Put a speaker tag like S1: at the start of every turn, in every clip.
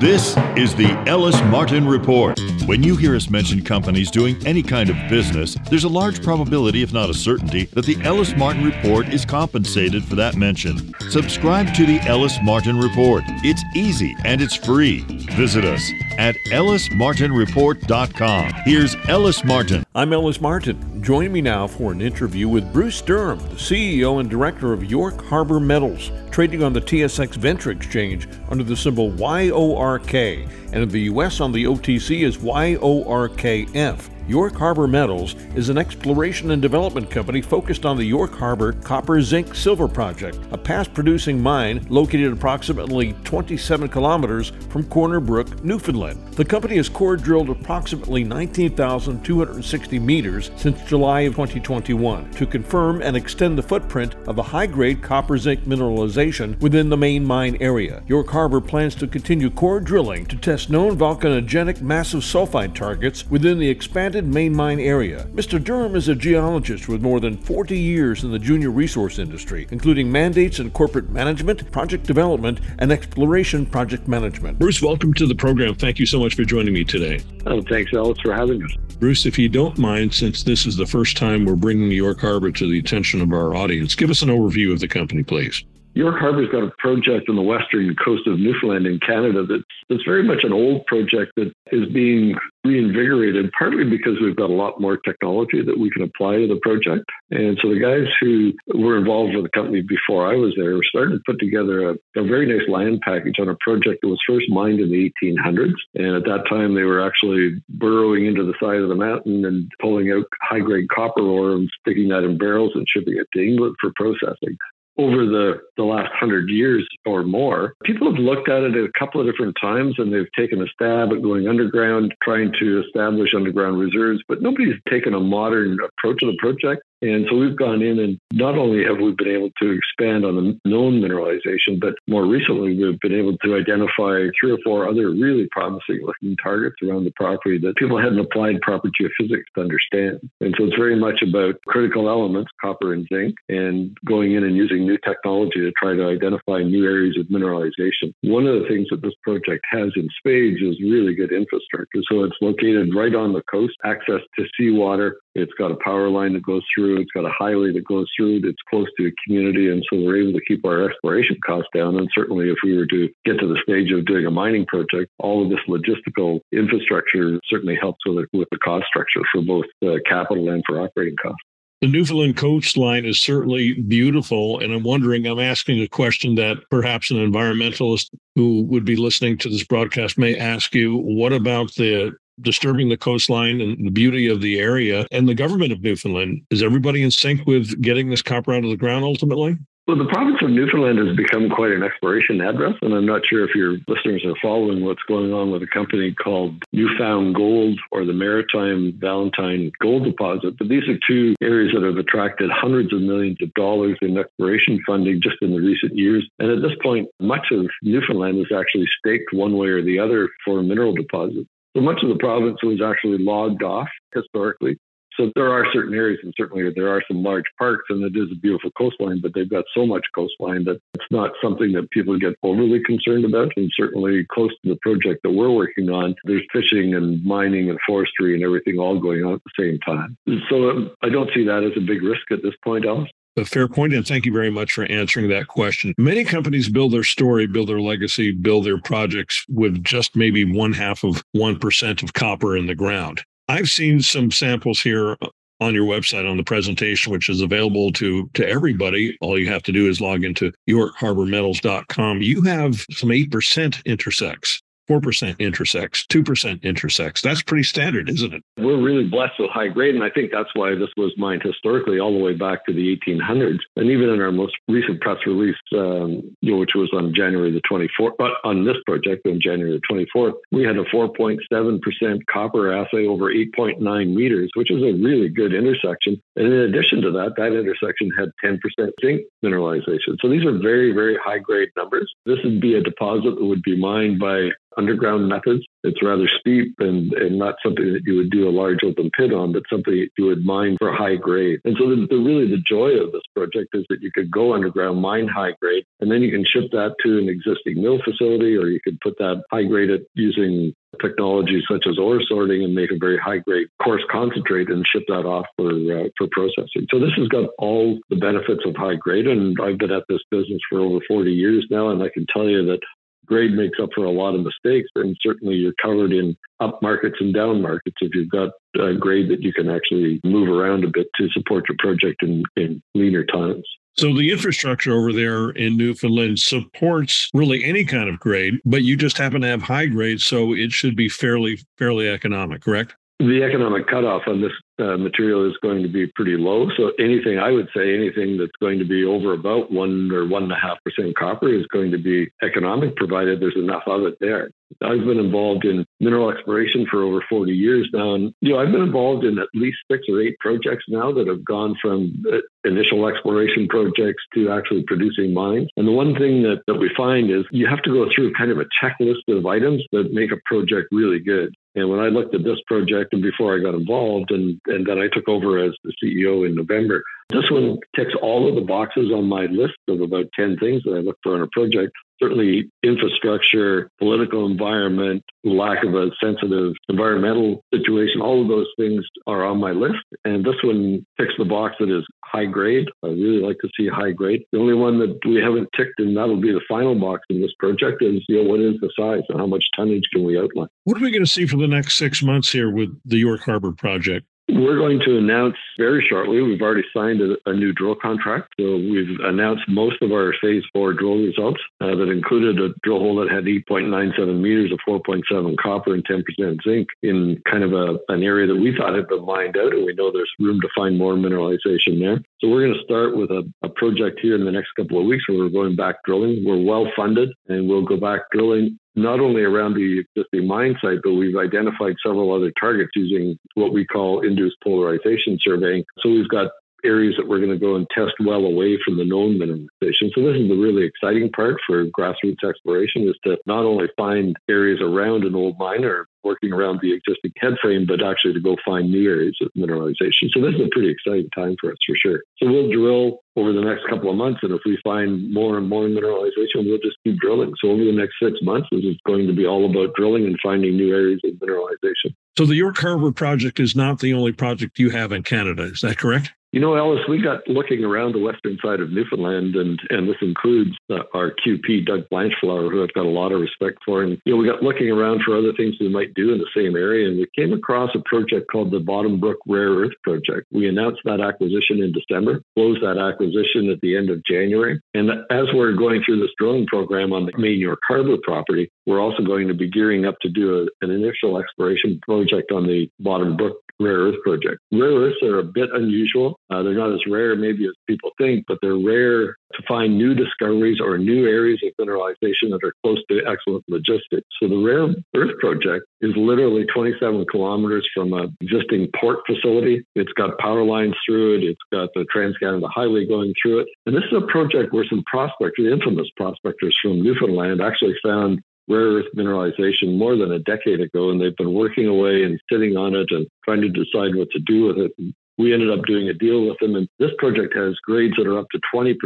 S1: This is the Ellis Martin Report. When you hear us mention companies doing any kind of business, there's a large probability, if not a certainty, that the Ellis Martin Report is compensated for that mention. Subscribe to the Ellis Martin Report. It's easy and it's free. Visit us at ellismartinreport.com. Here's Ellis Martin.
S2: I'm Ellis Martin. Join me now for an interview with Bruce Durham, the CEO and director of York Harbour Metals, trading on the TSX Venture Exchange under the symbol YORK, and in the US on the OTC is YORKF. York Harbour Metals is an exploration and development company focused on the York Harbour Copper Zinc Silver Project, a past producing mine located approximately 27 kilometers from Corner Brook, Newfoundland. The company has core drilled approximately 19,260 meters since July of 2021 to confirm and extend the footprint of the high grade copper zinc mineralization within the main mine area. York Harbour plans to continue core drilling to test known volcanogenic massive sulfide targets within the expanded main mine area. Mr. Durham is a geologist with more than 40 years in the junior resource industry, including mandates in corporate management, project development, and exploration project management.
S3: Bruce, welcome to the program. Thank you so much for joining me today.
S4: Oh, thanks, Ellis, for having us.
S3: Bruce, if you don't mind, since this is the first time we're bringing York Harbour to the attention of our audience, give us an overview of the company, please.
S4: York Harbour's got a project on the western coast of Newfoundland in Canada that's, that's very much an old project that is being reinvigorated, partly because we've got a lot more technology that we can apply to the project. And so the guys who were involved with the company before I was there were starting to put together a, a very nice land package on a project that was first mined in the 1800s. And at that time, they were actually burrowing into the side of the mountain and pulling out high grade copper ore and sticking that in barrels and shipping it to England for processing over the, the last hundred years or more, people have looked at it a couple of different times and they've taken a stab at going underground, trying to establish underground reserves, but nobody's taken a modern approach to the project. And so we've gone in and not only have we been able to expand on the known mineralization, but more recently we've been able to identify three or four other really promising looking targets around the property that people hadn't applied proper geophysics to understand. And so it's very much about critical elements, copper and zinc, and going in and using new technology to try to identify new areas of mineralization. One of the things that this project has in spades is really good infrastructure. So it's located right on the coast, access to seawater. It's got a power line that goes through. It's got a highway that goes through. It's close to a community. And so we're able to keep our exploration costs down. And certainly, if we were to get to the stage of doing a mining project, all of this logistical infrastructure certainly helps with, it, with the cost structure for both uh, capital and for operating costs.
S3: The Newfoundland coastline is certainly beautiful. And I'm wondering, I'm asking a question that perhaps an environmentalist who would be listening to this broadcast may ask you. What about the disturbing the coastline and the beauty of the area and the government of Newfoundland. Is everybody in sync with getting this copper out of the ground ultimately?
S4: Well, the province of Newfoundland has become quite an exploration address, and I'm not sure if your listeners are following what's going on with a company called Newfound Gold or the Marathon Valentine Gold Deposit. But these are two areas that have attracted hundreds of millions of dollars in exploration funding just in the recent years. And at this point, much of Newfoundland is actually staked one way or the other for mineral deposits. So much of the province was actually logged off historically. So there are certain areas, and certainly there are some large parks, and it is a beautiful coastline, but they've got so much coastline that it's not something that people get overly concerned about. And certainly close to the project that we're working on, there's fishing and mining and forestry and everything all going on at the same time. So I don't see that as a big risk at this point, Ellis.
S3: A fair point, and thank you very much for answering that question. Many companies build their story, build their legacy, build their projects with just maybe one half of 1% of copper in the ground. I've seen some samples here on your website on the presentation, which is available to to everybody. All you have to do is log into yorkharbourmetals.com. You have some 8% intersects. 4% intersects, 2% intersects. That's pretty standard, isn't it?
S4: We're really blessed with high grade, and I think that's why this was mined historically all the way back to the 1800s. And even in our most recent press release, um, you know, which was on January the 24th, but on this project on January the 24th, we had a 4.7% copper assay over 8.9 meters, which is a really good intersection. And in addition to that, that intersection had 10% zinc mineralization. So these are very, very high grade numbers. This would be a deposit that would be mined by underground methods. It's rather steep and, and not something that you would do a large open pit on, but something that you would mine for high grade. And so the, the really the joy of this project is that you could go underground, mine high grade, and then you can ship that to an existing mill facility, or you could put that high grade it using technologies such as ore sorting and make a very high grade coarse concentrate and ship that off for uh, for processing. So this has got all the benefits of high grade, and I've been at this business for over 40 years now, and I can tell you that grade makes up for a lot of mistakes, and certainly you're covered in up markets and down markets if you've got a grade that you can actually move around a bit to support your project in, in leaner times.
S3: So the infrastructure over there in Newfoundland supports really any kind of grade, but you just happen to have high grade, so it should be fairly fairly economic, correct?
S4: The economic cutoff on this uh, material is going to be pretty low. So anything, I would say, anything that's going to be over about one or one and a half percent copper is going to be economic, provided there's enough of it there. I've been involved in mineral exploration for over 40 years now, and you know I've been involved in at least six or eight projects now that have gone from uh, initial exploration projects to actually producing mines. And the one thing that, that we find is you have to go through kind of a checklist of items that make a project really good. And when I looked at this project and before I got involved, and, and then I took over as the CEO in November, this one ticks all of the boxes on my list of about 10 things that I look for in a project. Certainly, infrastructure, political environment, lack of a sensitive environmental situation, all of those things are on my list. And this one ticks the box that is high grade. I really like to see high grade. The only one that we haven't ticked, and that'll be the final box in this project, is you know, what is the size and how much tonnage can we outline?
S3: What are we going to see for the next six months here with the York Harbour project?
S4: We're going to announce very shortly. We've already signed a, a, new drill contract. So we've announced most of our phase four drill results uh, that included a drill hole that had 8.97 meters of 4.7 copper and 10% zinc in kind of a, an area that we thought had been mined out. And we know there's room to find more mineralization there. So we're going to start with a, a project here in the next couple of weeks where we're going back drilling. We're well funded and we'll go back drilling not only around the existing mine site, but we've identified several other targets using what we call induced polarization surveying. So we've got areas that we're going to go and test well away from the known mineralization. So this is the really exciting part for grassroots exploration is to not only find areas around an old mine or working around the existing head frame, but actually to go find new areas of mineralization. So this is a pretty exciting time for us for sure. So we'll drill over the next couple of months, and if we find more and more mineralization, we'll just keep drilling. So over the next six months, this is going to be all about drilling and finding new areas of mineralization.
S3: So the York Harbour project is not the only project you have in Canada. Is that correct?
S4: You know, Ellis, we got looking around the western side of Newfoundland, and and this includes uh, our QP, Doug Blanchflower, who I've got a lot of respect for. And you know, we got looking around for other things we might do in the same area, and we came across a project called the Bottom Brook Rare Earth Project. We announced that acquisition in December, closed that acquisition at the end of January, and as we're going through this drilling program on the main York Harbour property, we're also going to be gearing up to do a, an initial exploration project on the Bottom Brook rare earth project. Rare earths are a bit unusual. Uh, they're not as rare maybe as people think, but they're rare to find new discoveries or new areas of mineralization that are close to excellent logistics. So the rare earth project is literally 27 kilometers from an existing port facility. It's got power lines through it. It's got the Trans-Canada Highway going through it. And this is a project where some prospectors, infamous prospectors from Newfoundland, actually found rare earth mineralization more than a decade ago, and they've been working away and sitting on it and trying to decide what to do with it. We ended up doing a deal with them, and this project has grades that are up to 20%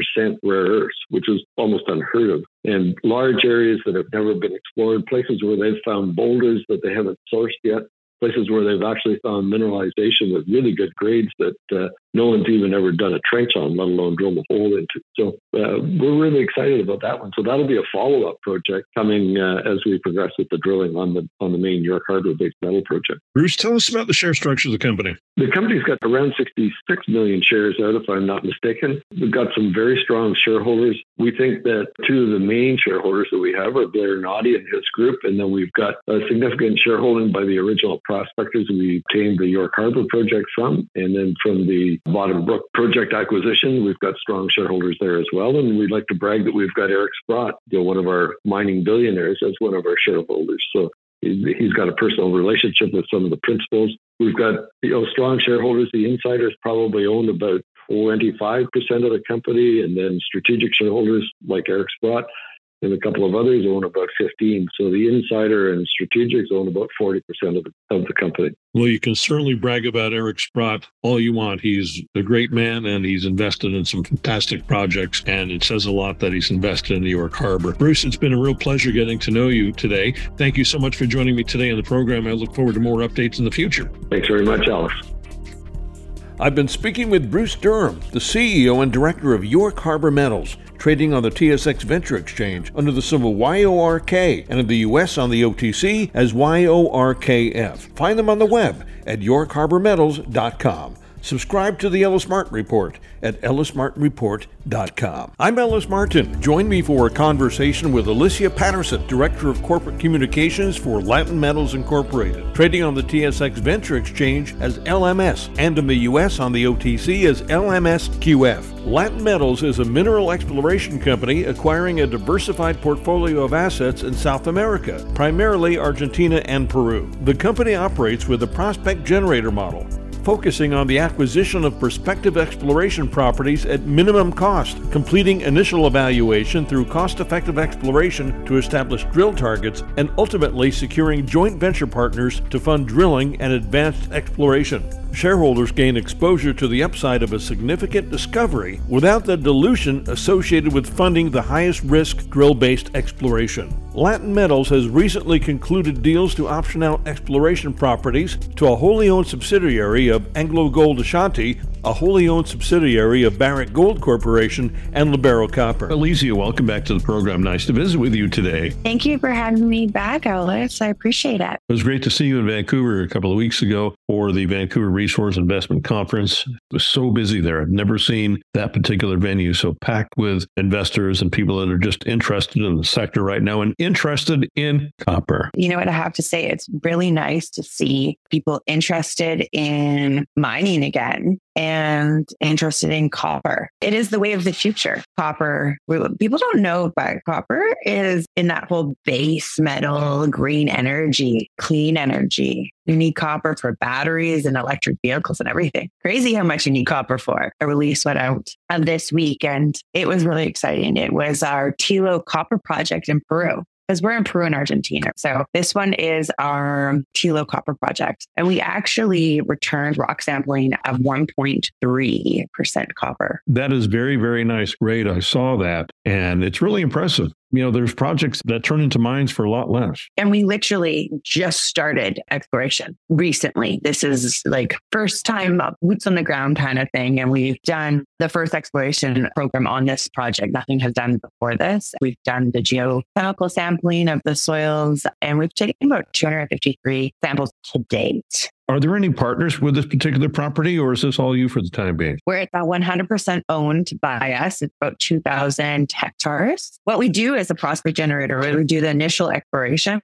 S4: rare earths, which is almost unheard of. And large areas that have never been explored, places where they've found boulders that they haven't sourced yet, places where they've actually found mineralization with really good grades that uh, no one's even ever done a trench on, let alone drill a hole into. So uh, we're really excited about that one. So that'll be a follow-up project coming uh, as we progress with the drilling on the on the main York Harbour base metal project.
S3: Bruce, tell us about the share structure of the company.
S4: The company's got around 66 million shares out, if I'm not mistaken. We've got some very strong shareholders. We think that two of the main shareholders that we have are Blair Noddy and his group, and then we've got a significant shareholding by the original prospectors we obtained the York Harbour project from, and then from the Bottom Brook project acquisition. We've got strong shareholders there as well. And we'd like to brag that we've got Eric Sprott, you know, one of our mining billionaires, as one of our shareholders. So he's got a personal relationship with some of the principals. We've got you know strong shareholders. The insiders probably own about 25% of the company, and then strategic shareholders like Eric Sprott and a couple of others own about 15. So the insider and strategics own about 40% of the, of the company.
S3: Well, you can certainly brag about Eric Sprott all you want. He's a great man and he's invested in some fantastic projects. And it says a lot that he's invested in New York Harbour. Bruce, it's been a real pleasure getting to know you today. Thank you so much for joining me today on the program. I look forward to more updates in the future.
S4: Thanks very much, Alex.
S2: I've been speaking with Bruce Durham, the CEO and director of York Harbour Metals, trading on the TSX Venture Exchange under the symbol YORK and in the US on the OTC as YORKF. Find them on the web at yorkharbourmetals.com. Subscribe to the Ellis Martin Report at ellismartinreport.com. I'm Ellis Martin. Join me for a conversation with Elyssia Patterson, Director of Corporate Communications for Latin Metals Incorporated, trading on the TSX Venture Exchange as LMS and in the U.S. on the OTC as LMSQF. Latin Metals is a mineral exploration company acquiring a diversified portfolio of assets in South America, primarily Argentina and Peru. The company operates with a prospect generator model focusing on the acquisition of prospective exploration properties at minimum cost, completing initial evaluation through cost effective exploration to establish drill targets, and ultimately securing joint venture partners to fund drilling and advanced exploration. Shareholders gain exposure to the upside of a significant discovery without the dilution associated with funding the highest risk drill based exploration. Latin Metals has recently concluded deals to option out exploration properties to a wholly owned subsidiary of AngloGold Ashanti, a wholly owned subsidiary of Barrick Gold Corporation, and Libero Copper.
S3: Elyssia, welcome back to the program. Nice to visit with you today.
S5: Thank you for having me back, Ellis. I appreciate it.
S3: It was great to see you in Vancouver a couple of weeks ago for the Vancouver Resource Investment Conference. It was so busy there. I've never seen that particular venue so packed with investors and people that are just interested in the sector right now and interested in copper.
S5: You know what I have to say? It's really nice to see people interested in mining again and interested in copper. It is the way of the future. Copper, people don't know, but copper is in that whole base metal, green energy, clean energy. You need copper for batteries and electric vehicles and everything. Crazy how much you need copper for. A release went out uh, this week and it was really exciting. It was our Tilo copper project in Peru because we're in Peru and Argentina. So this one is our Tilo copper project. And we actually returned rock sampling of 1.3% copper.
S3: That is very, very nice grade. I saw that and it's really impressive you know, there's projects that turn into mines for a lot less.
S5: And we literally just started exploration recently. This is like first time boots on the ground kind of thing. And we've done the first exploration program on this project. Nothing has done before this. We've done the geochemical sampling of the soils and we've taken about 253 samples to date.
S3: Are there any partners with this particular property, or is this all you for the time being?
S5: We're at about 100% owned by us. It's about 2,000 hectares. What we do as a prospect generator, we do the initial exploration,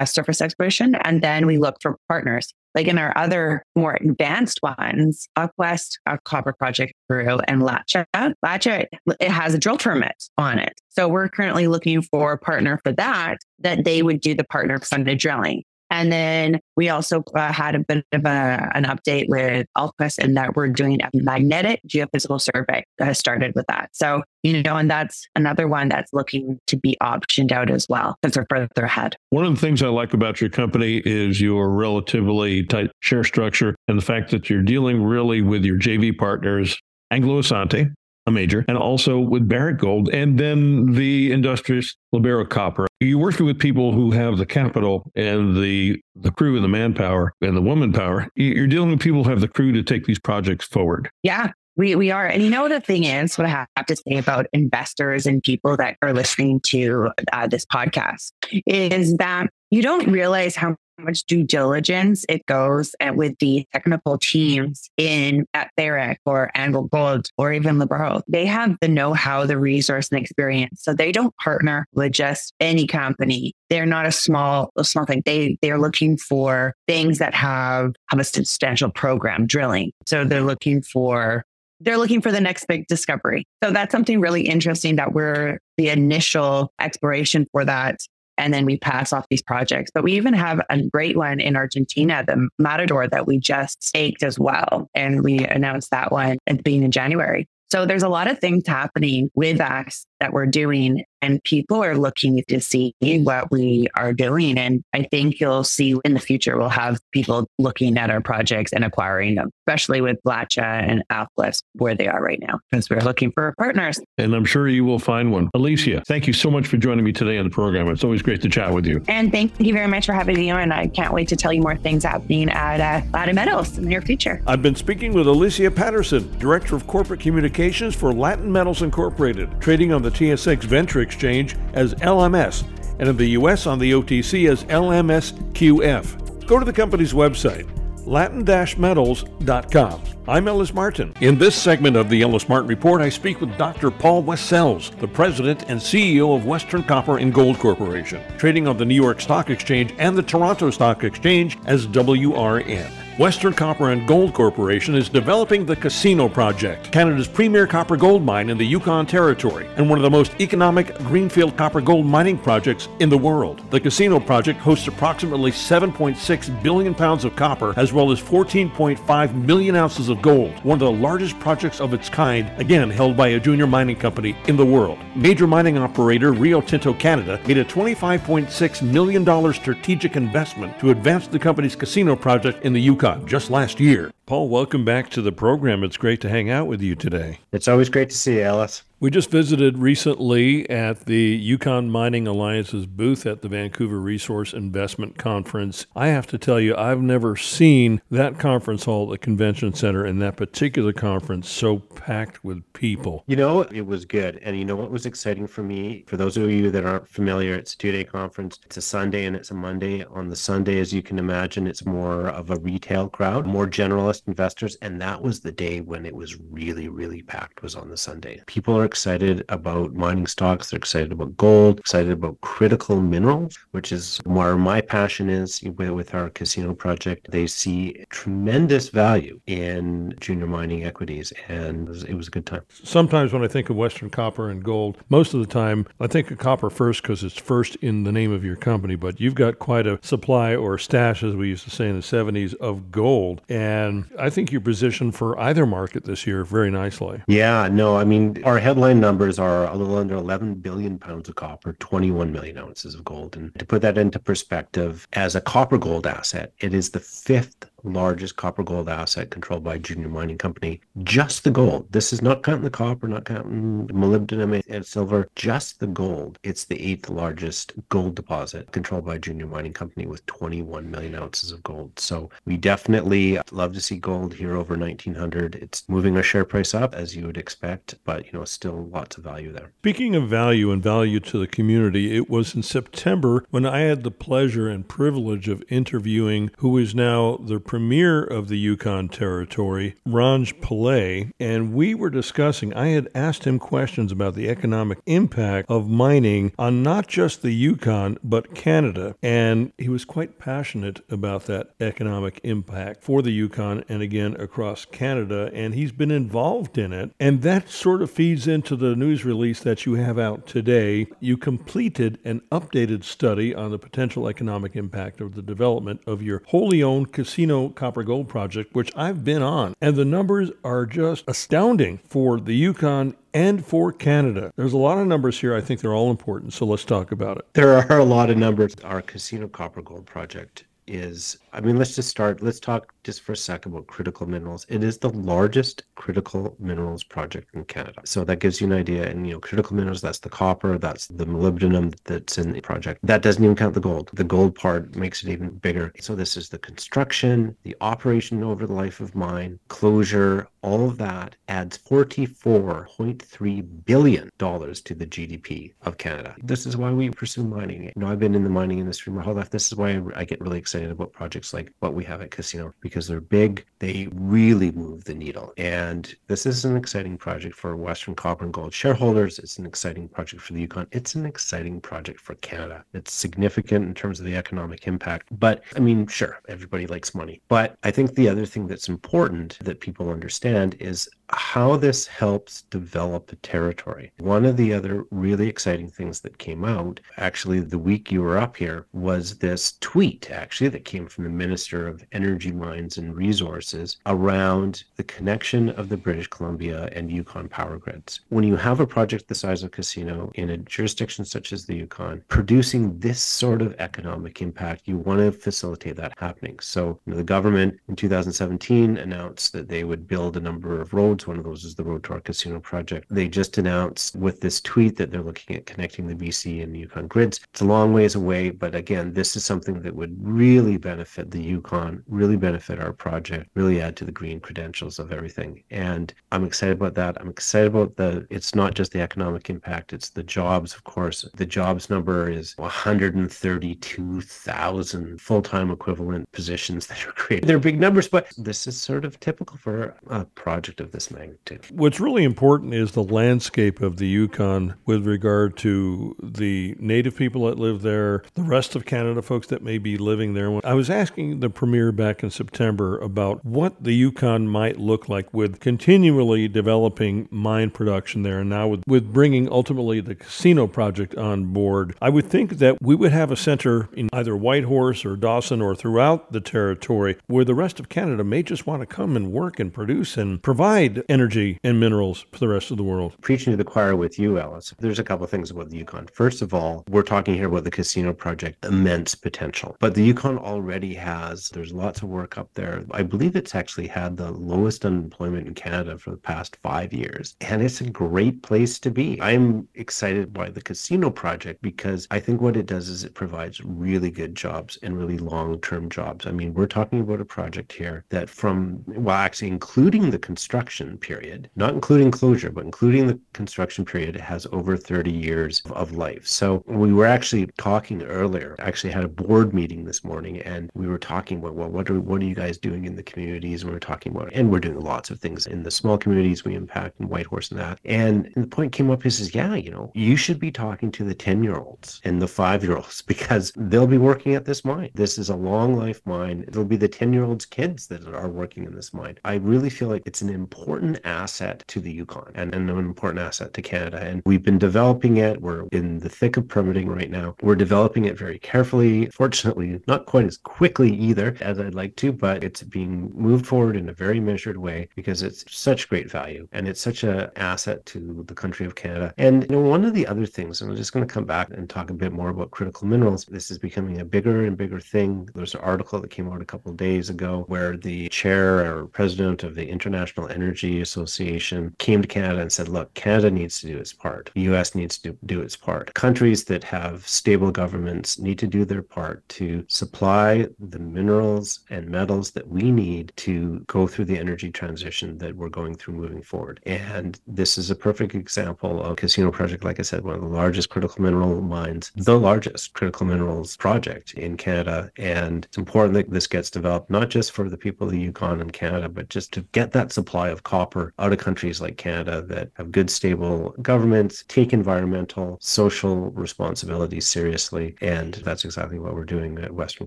S5: a surface exploration, and then we look for partners. Like in our other more advanced ones, Upwest, our copper project Peru, and Lacsha. Lacsha, it has a drill permit on it. So we're currently looking for a partner for that, that they would do the partner funded drilling. And then we also uh, had a bit of a, an update with Auquis and that we're doing a magnetic geophysical survey that has started with that. So, you know, and that's another one that's looking to be optioned out as well because they're further ahead.
S3: One of the things I like about your company is your relatively tight share structure and the fact that you're dealing really with your JV partners, Anglo Ashanti, a major, and also with Barrick Gold, and then the industrious Libero Copper. You're working with people who have the capital and the the crew and the manpower and the woman power. You're dealing with people who have the crew to take these projects forward.
S5: Yeah, we, we are. And you know, the thing is, what I have to say about investors and people that are listening to uh, this podcast is that you don't realize how much due diligence it goes eh, with the technical teams in at Barrick or AngloGold or even Libero. They have the know-how, the resource and experience. So they don't partner with just any company. They're not a small, a small thing. They they're looking for things that have have a substantial program drilling. So they're looking for they're looking for the next big discovery. So that's something really interesting that we're the initial exploration for that and then we pass off these projects. But we even have a great one in Argentina, the Matador, that we just staked as well. And we announced that one at being in January. So there's a lot of things happening with us that we're doing and people are looking to see what we are doing. And I think you'll see in the future, we'll have people looking at our projects and acquiring them, especially with Blacha and Auquis where they are right now, because we're looking for partners.
S2: And I'm sure you will find one. Elyssia, thank you so much for joining me today on the program. It's always great to chat with you.
S5: And thank you very much for having me on. I can't wait to tell you more things happening at uh, Latin Metals in the near future.
S2: I've been speaking with Elyssia Patterson, Director of Corporate Communications for Latin Metals Incorporated, trading on the TSX Venture Exchange as LMS, and in the U.S. on the OTC as LMSQF. Go to the company's website, latin-metals.com. I'm Ellis Martin. In this segment of the Ellis Martin Report, I speak with Dr. Paul West-Sells, the president and CEO of Western Copper and Gold Corporation, trading on the New York Stock Exchange and the Toronto Stock Exchange as WRN. Western Copper and Gold Corporation is developing the Casino Project, Canada's premier copper gold mine in the Yukon Territory, and one of the most economic greenfield copper gold mining projects in the world. The Casino Project hosts approximately 7.6 billion pounds of copper, as well as 14.5 million ounces of gold, one of the largest projects of its kind, again held by a junior mining company in the world. Major mining operator Rio Tinto Canada made a $25.6 million strategic investment to advance the company's casino project in the Yukon just last year. Paul, welcome back to the program. It's great to hang out with you today.
S6: It's always great to see you, Ellis.
S2: We just visited recently at the Yukon Mining Alliance's booth at the Vancouver Resource Investment Conference. I have to tell you, I've never seen that conference hall at the convention center and that particular conference so packed with people.
S6: You know, it was good. And you know what was exciting for me? For those of you that aren't familiar, it's a two day conference. It's a Sunday and it's a Monday. On the Sunday, as you can imagine, it's more of a retail crowd, more generalist investors. And that was the day when it was really, really packed, was on the Sunday. People are excited about mining stocks. They're excited about gold, excited about critical minerals, which is where my passion is with our casino project. They see tremendous value in junior mining equities, and it was, it was a good time.
S2: Sometimes when I think of Western Copper and gold, most of the time I think of copper first because it's first in the name of your company, but you've got quite a supply or stash, as we used to say in the 70s, of gold. And I think you're positioned for either market this year very nicely.
S6: Yeah, no, I mean, our headline numbers are a little under 11 billion pounds of copper, 21 million ounces of gold. And to put that into perspective, as a copper gold asset, it is the fifth largest copper gold asset controlled by a junior mining company. Just the gold. This is not counting the copper, not counting molybdenum and silver, just the gold. It's the eighth largest gold deposit controlled by a junior mining company with 21 million ounces of gold. So we definitely love to see gold here over 1900. It's moving our share price up as you would expect, but you know, still lots of value there.
S2: Speaking of value and value to the community, it was in September when I had the pleasure and privilege of interviewing who is now the premier of the Yukon Territory, Ranj Pillai, and we were discussing, I had asked him questions about the economic impact of mining on not just the Yukon, but Canada. And he was quite passionate about that economic impact for the Yukon and again across Canada. And he's been involved in it. And that sort of feeds into the news release that you have out today. You completed an updated study on the potential economic impact of the development of your wholly owned casino Copper Gold project, which I've been on, and the numbers are just astounding for the Yukon and for Canada. There's a lot of numbers here. I think they're all important. So let's talk about it.
S6: There are a lot of numbers. Our Casino Copper Gold project is I mean, let's just start. Let's talk just for a second about critical minerals. It is the largest critical minerals project in Canada. So that gives you an idea. And, you know, critical minerals, that's the copper, that's the molybdenum that's in the project. That doesn't even count the gold. The gold part makes it even bigger. So this is the construction, the operation over the life of mine, closure, all of that adds $44.3 billion to the GDP of Canada. This is why we pursue mining. You know, I've been in the mining industry my whole life. This is why I get really excited about projects like what we have at Casino because they're big, they really move the needle. And this is an exciting project for Western Copper and Gold shareholders. It's an exciting project for the Yukon. It's an exciting project for Canada. It's significant in terms of the economic impact. But I mean, sure, everybody likes money. But I think the other thing that's important that people understand is how this helps develop a territory. One of the other really exciting things that came out, actually, the week you were up here, was this tweet, actually, that came from the Minister of Energy, Mines and Resources around the connection of the British Columbia and Yukon power grids. When you have a project the size of Casino in a jurisdiction such as the Yukon, producing this sort of economic impact, you want to facilitate that happening. So you know, the government in 2017 announced that they would build a number of roads. One of those is the Road to Our Casino project. They just announced with this tweet that they're looking at connecting the BC and Yukon grids. It's a long ways away, but again, this is something that would really benefit the Yukon, really benefit our project, really add to the green credentials of everything. And I'm excited about that. I'm excited about the, it's not just the economic impact, it's the jobs, of course. The jobs number is 132,000 full time equivalent positions that are created. They're big numbers, but this is sort of typical for a project of this magnitude.
S2: What's really important is the landscape of the Yukon with regard to the native people that live there, the rest of Canada folks that may be living there. I was asking the premier back in September about what the Yukon might look like with continually developing mine production there, and now with, with bringing ultimately the casino project on board. I would think that we would have a center in either Whitehorse or Dawson or throughout the territory where the rest of Canada may just want to come and work and produce and provide energy and minerals for the rest of the world.
S6: Preaching to the choir with you, Alice. there's a couple of things about the Yukon. First of all, we're talking here about the casino project, immense potential. But the Yukon already has, there's lots of work up there. I believe it's actually had the lowest unemployment in Canada for the past five years. And it's a great place to be. I'm excited by the casino project because I think what it does is it provides really good jobs and really long term jobs. I mean, we're talking about a project here that from, well, actually, including the construction period, not including closure, but including the construction period, has over 30 years of life. So we were actually talking earlier, actually had a board meeting this morning, and we were talking about, well, what are, what are you guys doing in the communities? And we were talking about, and we're doing lots of things in the small communities we impact in Whitehorse and that. And, and the point came up, he says, yeah, you know, you should be talking to the 10 year olds and the five year olds because they'll be working at this mine. This is a long life mine. It'll be the 10 year olds' kids that are working in this mine. I really feel like it's an important asset to the Yukon and, and an important asset to Canada. And we've been developing it. We're in the thick of permitting right now. We're developing it very carefully. Fortunately, not quite as quickly either as I'd like to, but it's being moved forward in a very measured way because it's such great value and it's such an asset to the country of Canada. And you know, one of the other things, and I'm just going to come back and talk a bit more about critical minerals. This is becoming a bigger and bigger thing. There's an article that came out a couple of days ago where the chair or president of the International Energy Association came to Canada and said, look, Canada needs to do its part. The US needs to do its part. Countries that have stable governments need to do their part to supply the minerals and metals that we need to go through the energy transition that we're going through moving forward. And this is a perfect example of Casino Project, like I said, one of the largest critical mineral mines, the largest critical minerals project in Canada. And it's important that this gets developed, not just for the people of the Yukon and Canada, but just to get that supply of copper out of countries like Canada that have good, stable governments, take environmental, social responsibilities seriously. And that's exactly what we're doing at Western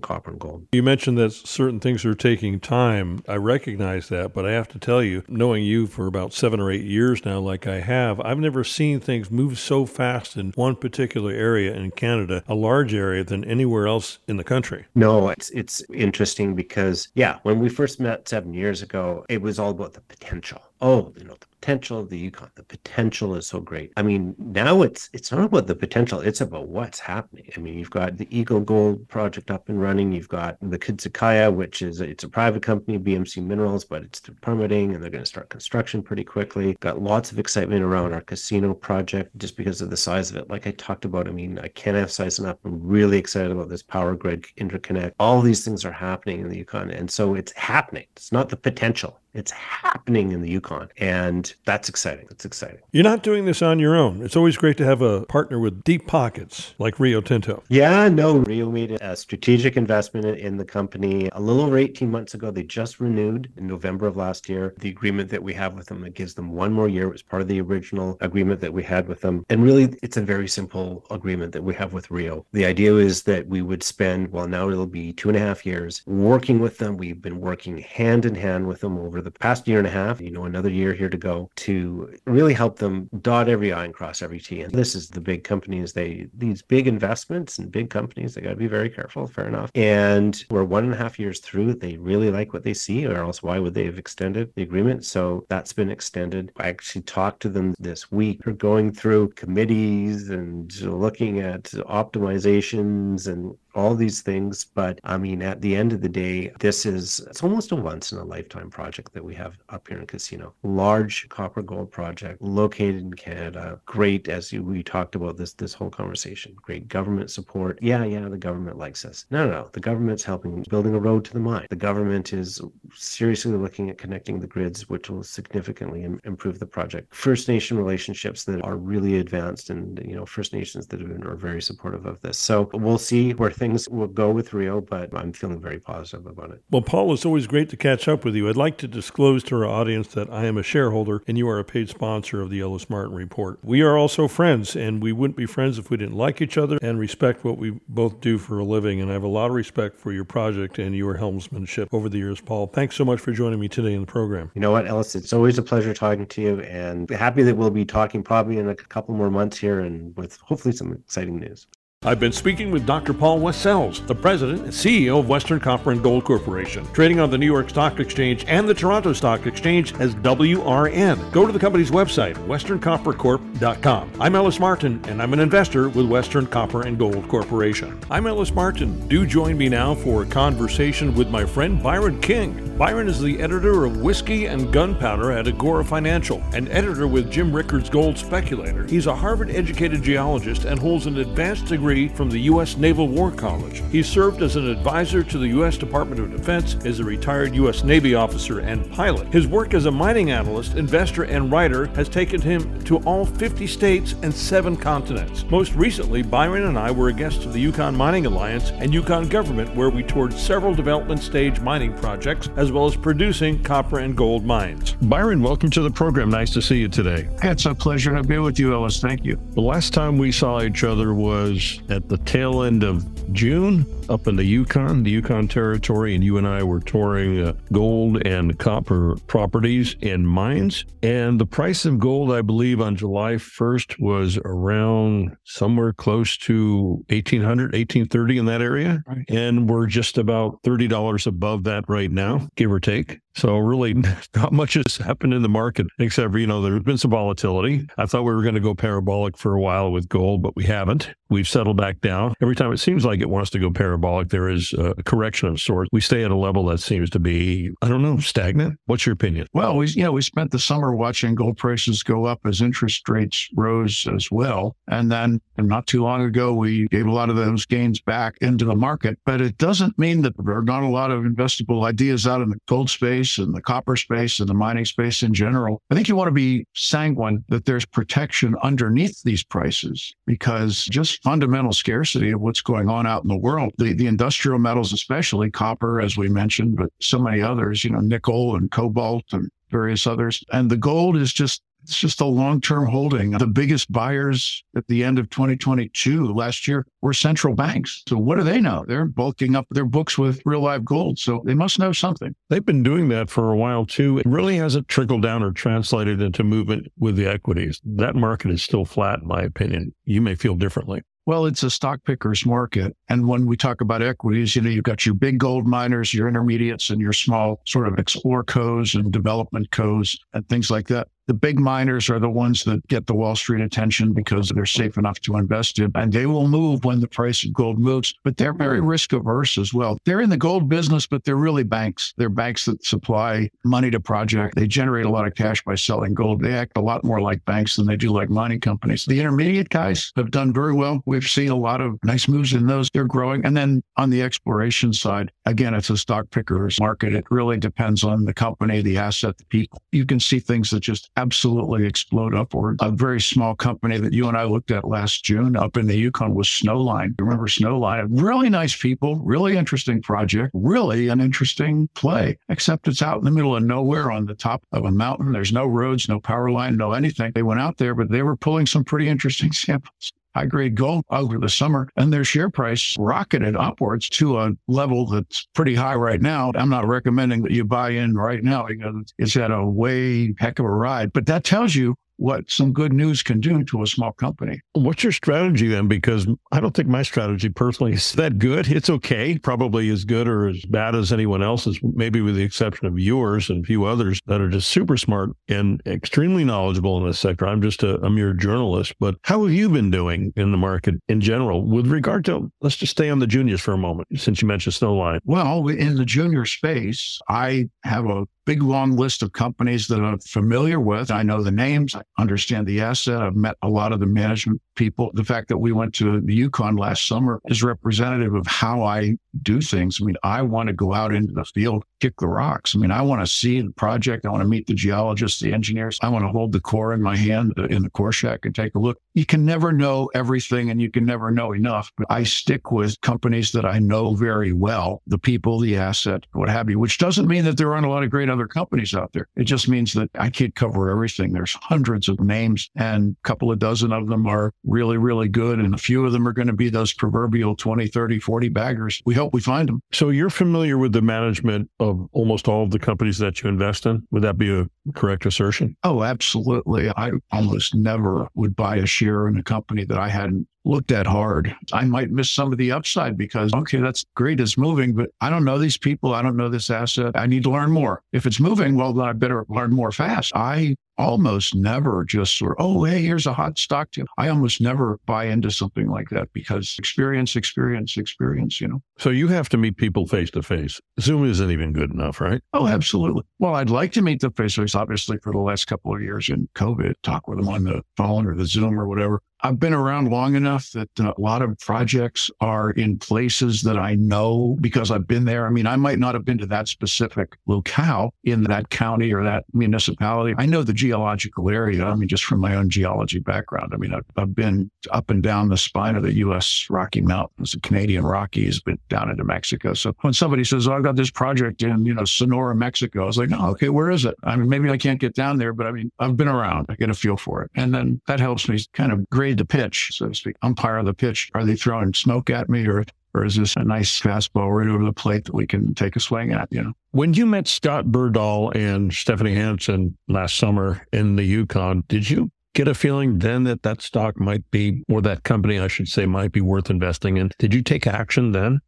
S6: Copper and Gold.
S2: You mentioned that certain things are taking time. I recognize that, but I have to tell you, knowing you for about seven or eight years now, like I have, I've never seen things move so fast in one particular area in Canada, a large area, than anywhere else in the country.
S6: No, it's it's interesting because yeah, when we first met seven years ago, it was all about the potential oh, you know, the potential of the Yukon, the potential is so great. I mean, now it's it's not about the potential, it's about what's happening. I mean, you've got the Eagle Gold project up and running. You've got the Kudz Ze Kayah, which is it's a private company, BMC Minerals, but it's through permitting and they're going to start construction pretty quickly. Got lots of excitement around our casino project just because of the size of it. Like I talked about, I mean, I can't emphasize enough. I'm really excited about this power grid interconnect. All these things are happening in the Yukon. And so it's happening. It's not the potential. It's happening in the Yukon, and that's exciting. It's exciting.
S2: You're not doing this on your own. It's always great to have a partner with deep pockets like Rio Tinto.
S6: Yeah, no, Rio made a strategic investment in the company a little over 18 months ago. They just renewed in November of last year the agreement that we have with them that gives them one more year. It was part of the original agreement that we had with them. And really, it's a very simple agreement that we have with Rio. The idea is that we would spend, well, now it'll be two and a half years working with them. We've been working hand in hand with them over the past year and a half, you know, another year here to go to really help them dot every I and cross every T. And this is the big companies, they these big investments and big companies, they got to be very careful, fair enough. And we're one and a half years through. They really like what they see, or else why would they have extended the agreement? So that's been extended. I actually talked to them this week. We're going through committees and looking at optimizations and all these things. But I mean, at the end of the day, this is it's almost a once in a lifetime project that we have up here in Casino. Large copper gold project located in Canada. Great, as you, we talked about this this whole conversation. Great government support. Yeah, yeah, the government likes us. No, no, no. The government's helping building a road to the mine. The government is seriously looking at connecting the grids, which will significantly Im- improve the project. First Nation relationships that are really advanced, and you know, First Nations that have been are very supportive of this. So we'll see where things will go with Rio, but I'm feeling very positive about it.
S2: Well, Paul, it's always great to catch up with you. I'd like to disclose to our audience that I am a shareholder and you are a paid sponsor of the Ellis Martin Report. We are also friends, and we wouldn't be friends if we didn't like each other and respect what we both do for a living. And I have a lot of respect for your project and your helmsmanship over the years, Paul. Thanks so much for joining me today in the program.
S6: You know what, Ellis? It's always a pleasure talking to you, and happy that we'll be talking probably in a couple more months here and with hopefully some exciting news.
S2: I've been speaking with Dr. Paul West-Sells, the president and CEO of Western Copper and Gold Corporation, trading on the New York Stock Exchange and the Toronto Stock Exchange as WRN. Go to the company's website, westerncoppercorp.com. I'm Ellis Martin, and I'm an investor with Western Copper and Gold Corporation. I'm Ellis Martin. Do join me now for a conversation with my friend Byron King. Byron is the editor of Whiskey and Gunpowder at Agora Financial and editor with Jim Rickards Gold Speculator. He's a Harvard educated geologist and holds an advanced degree from the U.S. Naval War College. He served as an advisor to the U.S. Department of Defense, as a retired U.S. Navy officer and pilot. His work as a mining analyst, investor, and writer has taken him to all 50 states and seven continents. Most recently, Byron and I were a guest of the Yukon Mining Alliance and Yukon government, where we toured several development stage mining projects, as well as producing copper and gold mines.
S3: Byron, welcome to the program. Nice to see you today.
S7: It's a pleasure to be with you, Ellis. Thank you.
S3: The last time we saw each other was at the tail end of June up in the Yukon, the Yukon Territory, and you and I were touring uh, gold and copper properties and mines. And the price of gold, I believe, on July 1st was around somewhere close to 1800, 1830 in that area. Right. And we're just about $30 above that right now, give or take. So really not much has happened in the market except, you know, there's been some volatility. I thought we were going to go parabolic for a while with gold, but we haven't. We've settled back down. Every time it seems like it wants to go parabolic, there is a correction of sorts. We stay at a level that seems to be, I don't know, stagnant. What's your opinion?
S7: Well, we, you know, we spent the summer watching gold prices go up as interest rates rose as well. And then not too long ago, we gave a lot of those gains back into the market. But it doesn't mean that there are not a lot of investable ideas out in the gold space and the copper space and the mining space in general. I think you want to be sanguine that there's protection underneath these prices because just fundamental scarcity of what's going on out in the world, the, the industrial metals, especially copper, as we mentioned, but so many others, you know, nickel and cobalt and various others. And the gold is just it's just a long term holding. The biggest buyers at the end of 2022 last year were central banks. So, what do they know? They're bulking up their books with real live gold. So, they must know something.
S3: They've been doing that for a while too. It really hasn't trickled down or translated into movement with the equities. That market is still flat, in my opinion. You may feel differently.
S7: Well, it's a stock picker's market. And when we talk about equities, you know, you've got your big gold miners, your intermediates, and your small sort of explore cos and development cos and things like that. The big miners are the ones that get the Wall Street attention because they're safe enough to invest in, and they will move when the price of gold moves. But they're very mm-hmm. risk averse as well. They're in the gold business, but they're really banks. They're banks that supply money to project. They generate a lot of cash by selling gold. They act a lot more like banks than they do like mining companies. The intermediate guys have done very well. We've seen a lot of nice moves in those. They're growing. And then on the exploration side, again, it's a stock picker's market. It really depends on the company, the asset, the people. You can see things that just absolutely explode upward. A very small company that you and I looked at last June up in the Yukon was Snowline. Remember Snowline? Really nice people, really interesting project, really an interesting play, except it's out in the middle of nowhere on the top of a mountain. There's no roads, no power line, no anything. They went out there, but they were pulling some pretty interesting samples. High grade gold over the summer and their share price rocketed upwards to a level that's pretty high right now. I'm not recommending that you buy in right now because it's had a way heck of a ride, but that tells you what some good news can do to a small company.
S3: What's your strategy then? Because I don't think my strategy personally is that good. It's okay, probably as good or as bad as anyone else's, maybe with the exception of yours and a few others that are just super smart and extremely knowledgeable in this sector. I'm just a, a mere journalist. But how have you been doing in the market in general with regard to, let's just stay on the juniors for a moment, since you mentioned Snowline?
S7: Well, in the junior space, I have a big long list of companies that I'm familiar with. I know the names, I understand the asset. I've met a lot of the management people. The fact that we went to the Yukon last summer is representative of how I do things. I mean, I want to go out into the field, kick the rocks. I mean, I want to see the project. I want to meet the geologists, the engineers. I want to hold the core in my hand uh, in the core shack and take a look. You can never know everything and you can never know enough, but I stick with companies that I know very well, the people, the asset, what have you, which doesn't mean that there aren't a lot of great other companies out there. It just means that I can't cover everything. There's hundreds of names and a couple of dozen of them are really, really good. And a few of them are going to be those proverbial 20, 30, 40 baggers. We hope we find them.
S3: So you're familiar with the management of almost all of the companies that you invest in? Would that be a correct assertion?
S7: Oh, absolutely. I almost never would buy a share in a company that I hadn't looked at hard. I might miss some of the upside because, okay, that's great. It's moving, but I don't know these people. I don't know this asset. I need to learn more. If it's moving, well, then I better learn more fast. I almost never just sort of, oh, hey, here's a hot stock tip. I almost never buy into something like that because experience, experience, experience, you know.
S3: So you have to meet people face to face. Zoom isn't even good enough, right?
S7: Oh, absolutely. Well, I'd like to meet them face to face, obviously, for the last couple of years in COVID, talk with them on the phone or the Zoom or whatever. I've been around long enough that uh, a lot of projects are in places that I know because I've been there. I mean, I might not have been to that specific locale in that county or that municipality. I know the geological area. I mean, just from my own geology background. I mean, I've, I've been up and down the spine of the U.S. Rocky Mountains, the Canadian Rockies, been down into Mexico. So when somebody says, "Oh, I've got this project in you know Sonora, Mexico," I was like, "No, okay, where is it?" I mean, maybe I can't get down there, but I mean, I've been around. I get a feel for it, and then that helps me kind of grade the pitch, so to speak, umpire of the pitch. Are they throwing smoke at me or or is this a nice fastball right over the plate that we can take a swing at, you know?
S3: When you met Scott Berdahl and Stephanie Hansen last summer in the Yukon, did you get a feeling then that that stock might be, or that company, I should say, might be worth investing in? Did you take action then?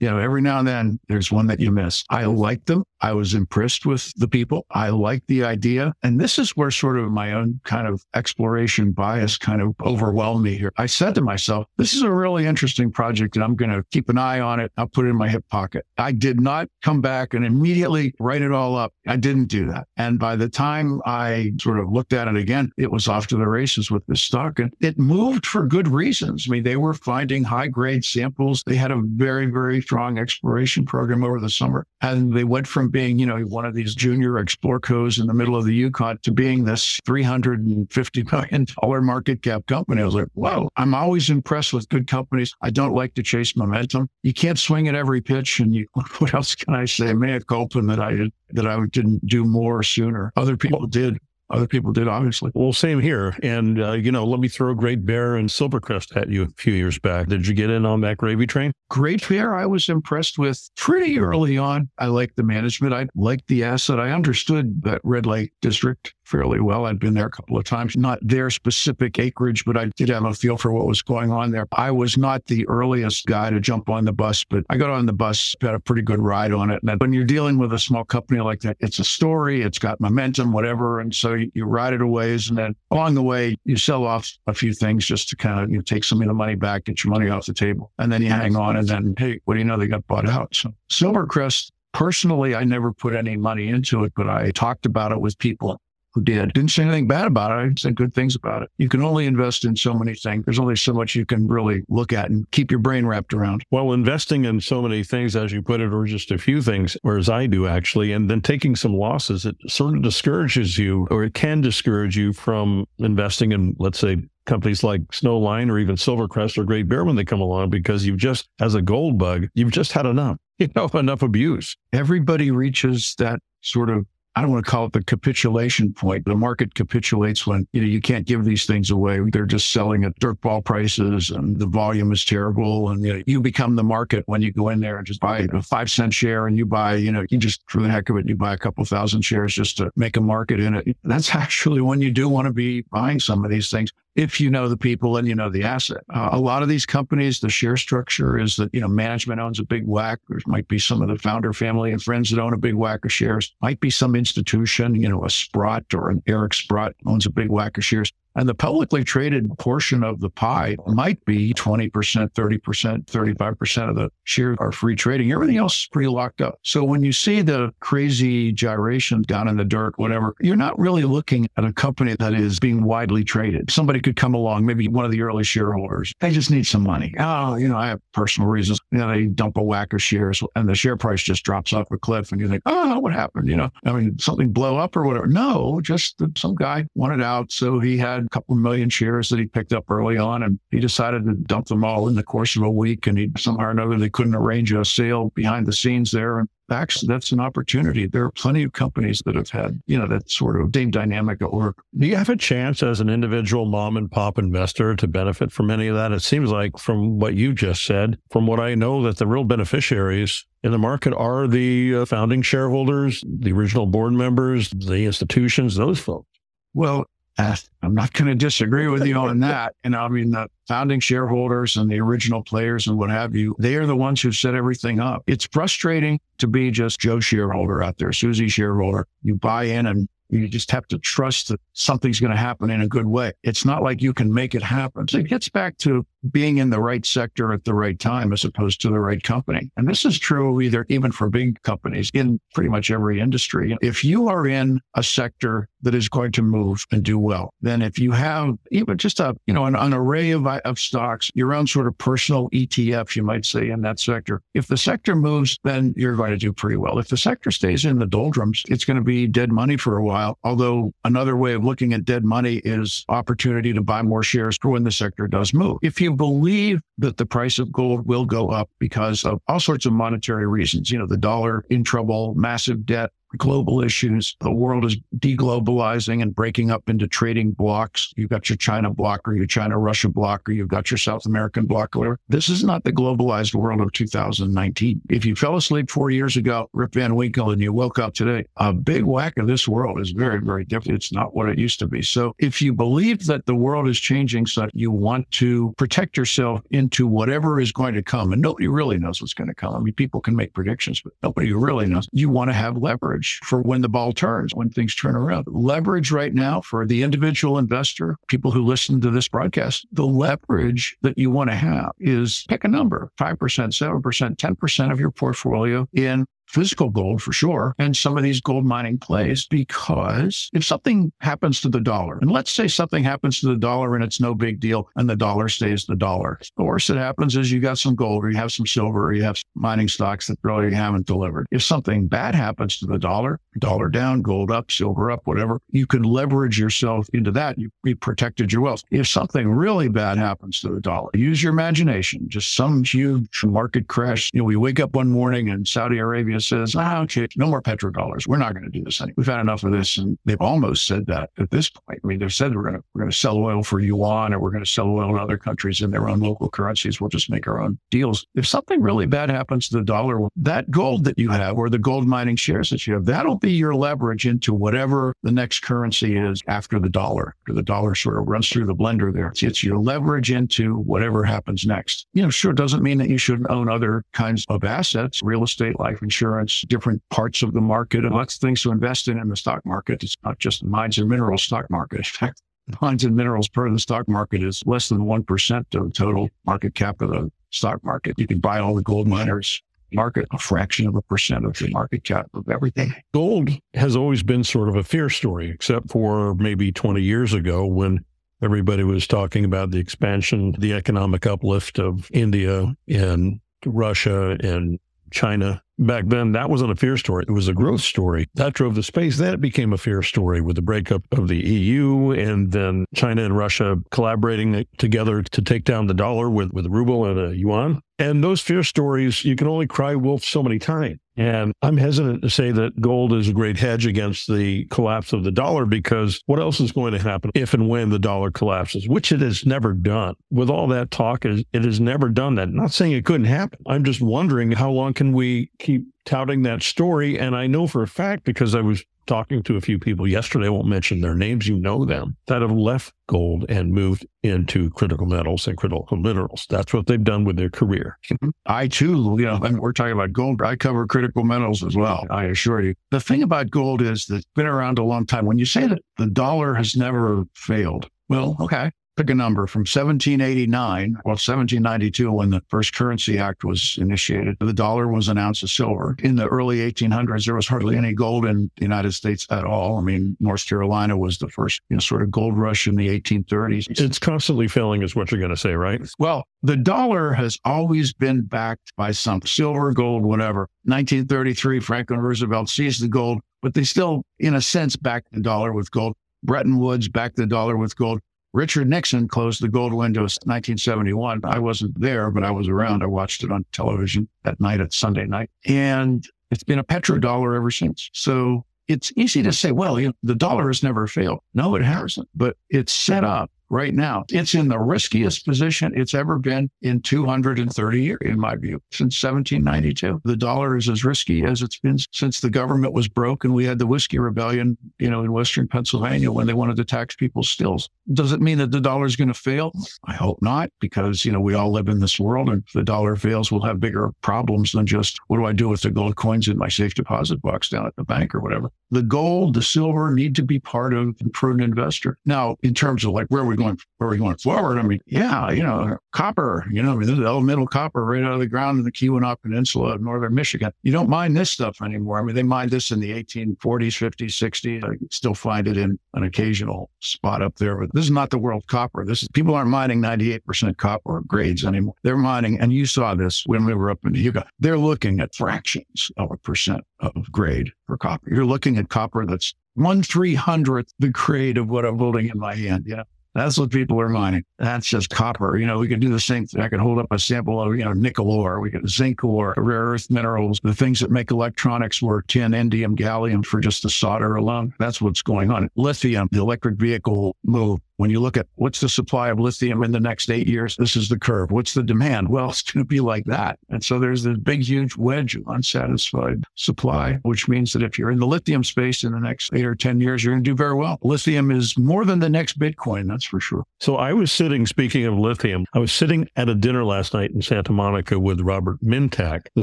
S7: you know, every now and then there's one that you miss. I liked them. I was impressed with the people. I liked the idea. And this is where sort of my own kind of exploration bias kind of overwhelmed me here. I said to myself, this is a really interesting project and I'm going to keep an eye on it. I'll put it in my hip pocket. I did not come back and immediately write it all up. I didn't do that. And by the time I sort of looked at it again, it was off to the races with this stock and it moved for good reasons. I mean, they were finding high grade samples. They had a very, very strong exploration program over the summer. And they went from being, you know, one of these junior explorcos in the middle of the Yukon to being this $350 million market cap company. I was like, whoa, I'm always impressed with good companies. I don't like to chase momentum. You can't swing at every pitch. And you, what else can I say? Mea culpa that I that I didn't do more sooner. Other people did other people did, obviously.
S3: Well, same here. And, uh, you know, let me throw Great Bear and Silvercrest at you a few years back. Did you get in on that gravy train?
S7: Great Bear, I was impressed with pretty early on. I liked the management. I liked the asset. I understood that Red Lake District fairly well. I'd been there a couple of times, not their specific acreage, but I did have a feel for what was going on there. I was not the earliest guy to jump on the bus, but I got on the bus, got a pretty good ride on it. And when you're dealing with a small company like that, it's a story, it's got momentum, whatever. And so you, you ride it a ways. And then along the way, you sell off a few things just to kind of you know, take some of the money back, get your money off the table. And then you hang on. And then, hey, what do you know? They got bought out. So Silvercrest Personally, I never put any money into it, but I talked about it with people who did. Didn't say anything bad about it. I said good things about it. You can only invest in so many things. There's only so much you can really look at and keep your brain wrapped around.
S3: Well, investing in so many things, as you put it, or just a few things, whereas I do actually, and then taking some losses, it sort of discourages you, or it can discourage you from investing in, let's say, companies like Snowline or even Silvercrest or Great Bear when they come along because you've just, as a gold bug, you've just had enough, you know, enough abuse.
S7: Everybody reaches that sort of I don't want to call it the capitulation point. The market capitulates when you know you can't give these things away. They're just selling at dirtball prices, and the volume is terrible. And you, know, you become the market when you go in there and just buy a five cent share, and you buy, you know, you just for the heck of it, you buy a couple thousand shares just to make a market in it. That's actually when you do want to be buying some of these things if you know the people and you know the asset. Uh, a lot of these companies, the share structure is that, you know, management owns a big whack. There might be some of the founder family and friends that own a big whack of shares. Might be some institution, you know, a Sprott or an Eric Sprott owns a big whack of shares. And the publicly traded portion of the pie might be 20%, 30%, 35% of the shares are free trading. Everything else is pretty locked up. So when you see the crazy gyrations down in the dirt, whatever, you're not really looking at a company that is being widely traded. Somebody could come along, maybe one of the early shareholders. They just need some money. Oh, you know, I have personal reasons. You know, they dump a whack of shares and the share price just drops off a cliff and you think, oh, what happened? You know, I mean, something blow up or whatever. No, just some guy wanted out. So he had a couple million shares that he picked up early on, and he decided to dump them all in the course of a week. And he somehow or another they couldn't arrange a sale behind the scenes there, and that's that's an opportunity. There are plenty of companies that have had you know that sort of same dynamic at work.
S2: Do you have a chance as an individual mom and pop investor to benefit from any of that? It seems like from what you just said, from what I know, that the real beneficiaries in the market are the uh, founding shareholders, the original board members, the institutions, those folks.
S7: Well, I'm not going to disagree with you on that. And I mean, the founding shareholders and the original players and what have you, they are the ones who set everything up. It's frustrating to be just Joe shareholder out there, Susie shareholder. You buy in and you just have to trust that something's going to happen in a good way. It's not like you can make it happen. So it gets back to being in the right sector at the right time as opposed to the right company. And this is true either even for big companies in pretty much every industry. If you are in a sector that is going to move and do well, then if you have even just a, you know, an, an array of, of stocks, your own sort of personal ETF, you might say in that sector, if the sector moves, then you're going to do pretty well. If the sector stays in the doldrums, it's going to be dead money for a while. Although another way of looking at dead money is opportunity to buy more shares for when the sector does move. If you believe that the price of gold will go up because of all sorts of monetary reasons. You know, the dollar in trouble, massive debt, global issues. The world is deglobalizing and breaking up into trading blocks. You've got your China block or your China Russia block or you've got your South American block or whatever. This is not the globalized world of 2019. If you fell asleep four years ago, Rip Van Winkle, and you woke up today, a big whack of this world is very, very different. It's not what it used to be. So if you believe that the world is changing so you want to protect yourself into whatever is going to come, and nobody really knows what's going to come. I mean, people can make predictions, but nobody really knows. You want to have leverage leverage for when the ball turns, when things turn around. Leverage right now for the individual investor, people who listen to this broadcast, the leverage that you want to have is pick a number 5%, 7%, 10% of your portfolio in physical gold for sure, and some of these gold mining plays because if something happens to the dollar, and let's say something happens to the dollar and it's no big deal and the dollar stays the dollar. The worst that happens is you got some gold or you have some silver or you have mining stocks that really haven't delivered. If something bad happens to the dollar, dollar down, gold up, silver up, whatever, you can leverage yourself into that. You, you protected your wealth. If something really bad happens to the dollar, use your imagination, just some huge market crash. You know, we wake up one morning and Saudi Arabia says, ah, okay, no more petrodollars. We're not going to do this anymore. We've had enough of this. And they've almost said that at this point. I mean, they've said we're going to, we're to sell oil for yuan or we're going to sell oil in other countries in their own local currencies. We'll just make our own deals. If something really bad happens to the dollar, that gold that you have or the gold mining shares that you have, that'll be your leverage into whatever the next currency is after the dollar. After the dollar sort of runs through the blender there. It's, it's your leverage into whatever happens next. You know, sure, doesn't mean that you shouldn't own other kinds of assets, real estate, life insurance insurance, different parts of the market, and lots of things to invest in in the stock market. It's not just the mines and minerals stock market. In fact, mines and minerals of the stock market is less than 1% of the total market cap of the stock market. You can buy all the gold miners market, a fraction of a percent of the market cap of everything.
S2: Gold has always been sort of a fear story, except for maybe 20 years ago when everybody was talking about the expansion, the economic uplift of India and Russia and China back then, that wasn't a fear story. It was a growth story. That drove the space. Then it became a fear story with the breakup of the EU and then China and Russia collaborating together to take down the dollar with, with ruble and a yuan.
S3: And those fear stories, you can only cry wolf so many times. And I'm hesitant to say that gold is a great hedge against the collapse of the dollar because what else is going to happen if and when the dollar collapses, which it has never done. With all that talk, it has never done that. not saying it couldn't happen. I'm just wondering how long can we keep touting that story? And I know for a fact because I was talking to a few people yesterday, I won't mention their names, you know them, that have left gold and moved into critical metals and critical minerals. That's what they've done with their career. Mm-hmm.
S7: I too, you know, and we're talking about gold. I cover critical metals as well. I assure you. The thing about gold is that it's been around a long time. When you say that the dollar has never failed, well, okay, pick a number from 1789, well, 1792, when the first currency act was initiated, the dollar was an ounce of silver. In the early 1800s, there was hardly any gold in the United States at all. I mean, North Carolina was the first, you know, sort of gold rush in the 1830s.
S3: It's constantly failing, is what you're going to say, right?
S7: Well, the dollar has always been backed by some silver, gold, whatever. 1933, Franklin Roosevelt seized the gold, but they still, in a sense, backed the dollar with gold. Bretton Woods backed the dollar with gold. Richard Nixon closed the gold window in 1971. I wasn't there, but I was around. I watched it on television that night at Sunday night. And it's been a petrodollar ever since. So it's easy to say, well, you know, the dollar has never failed. No, it hasn't, but it's set up right now. It's in the riskiest position it's ever been in 230 years, in my view, since 1792. The dollar is as risky as it's been since the government was broke and we had the whiskey rebellion, you know, in Western Pennsylvania when they wanted to tax people's stills. Does it mean that the dollar is going to fail? I hope not, because, you know, we all live in this world and if the dollar fails, we'll have bigger problems than just what do I do with the gold coins in my safe deposit box down at the bank or whatever. The gold, the silver need to be part of prudent investor. Now, in terms of like where we going? Where are we going forward? I mean, yeah, you know, copper. You know, I mean, this is elemental copper right out of the ground in the Keweenaw Peninsula of northern Michigan. You don't mine this stuff anymore. I mean, they mined this in the 1840s, 50s, 60s. I still find it in an occasional spot up there, but this is not the world copper. This is people aren't mining 98% copper grades anymore. They're mining, and you saw this when we were up in the Yukon. They're looking at fractions of a percent of grade for copper. You're looking at copper that's one three hundredth the grade of what I'm holding in my hand. Yeah. That's what people are mining. That's just copper. You know, we can do the same thing. I can hold up a sample of, you know, nickel ore, we can zinc ore, rare earth minerals, the things that make electronics work, tin, indium, gallium for just the solder alone. That's what's going on. Lithium, the electric vehicle move when you look at what's the supply of lithium in the next eight years, this is the curve. What's the demand? Well, it's going to be like that. And so there's this big, huge wedge of unsatisfied supply, which means that if you're in the lithium space in the next eight or 10 years, you're going to do very well. Lithium is more than the next Bitcoin, that's for sure.
S3: So I was sitting, speaking of lithium, I was sitting at a dinner last night in Santa Monica with Robert Mintak, the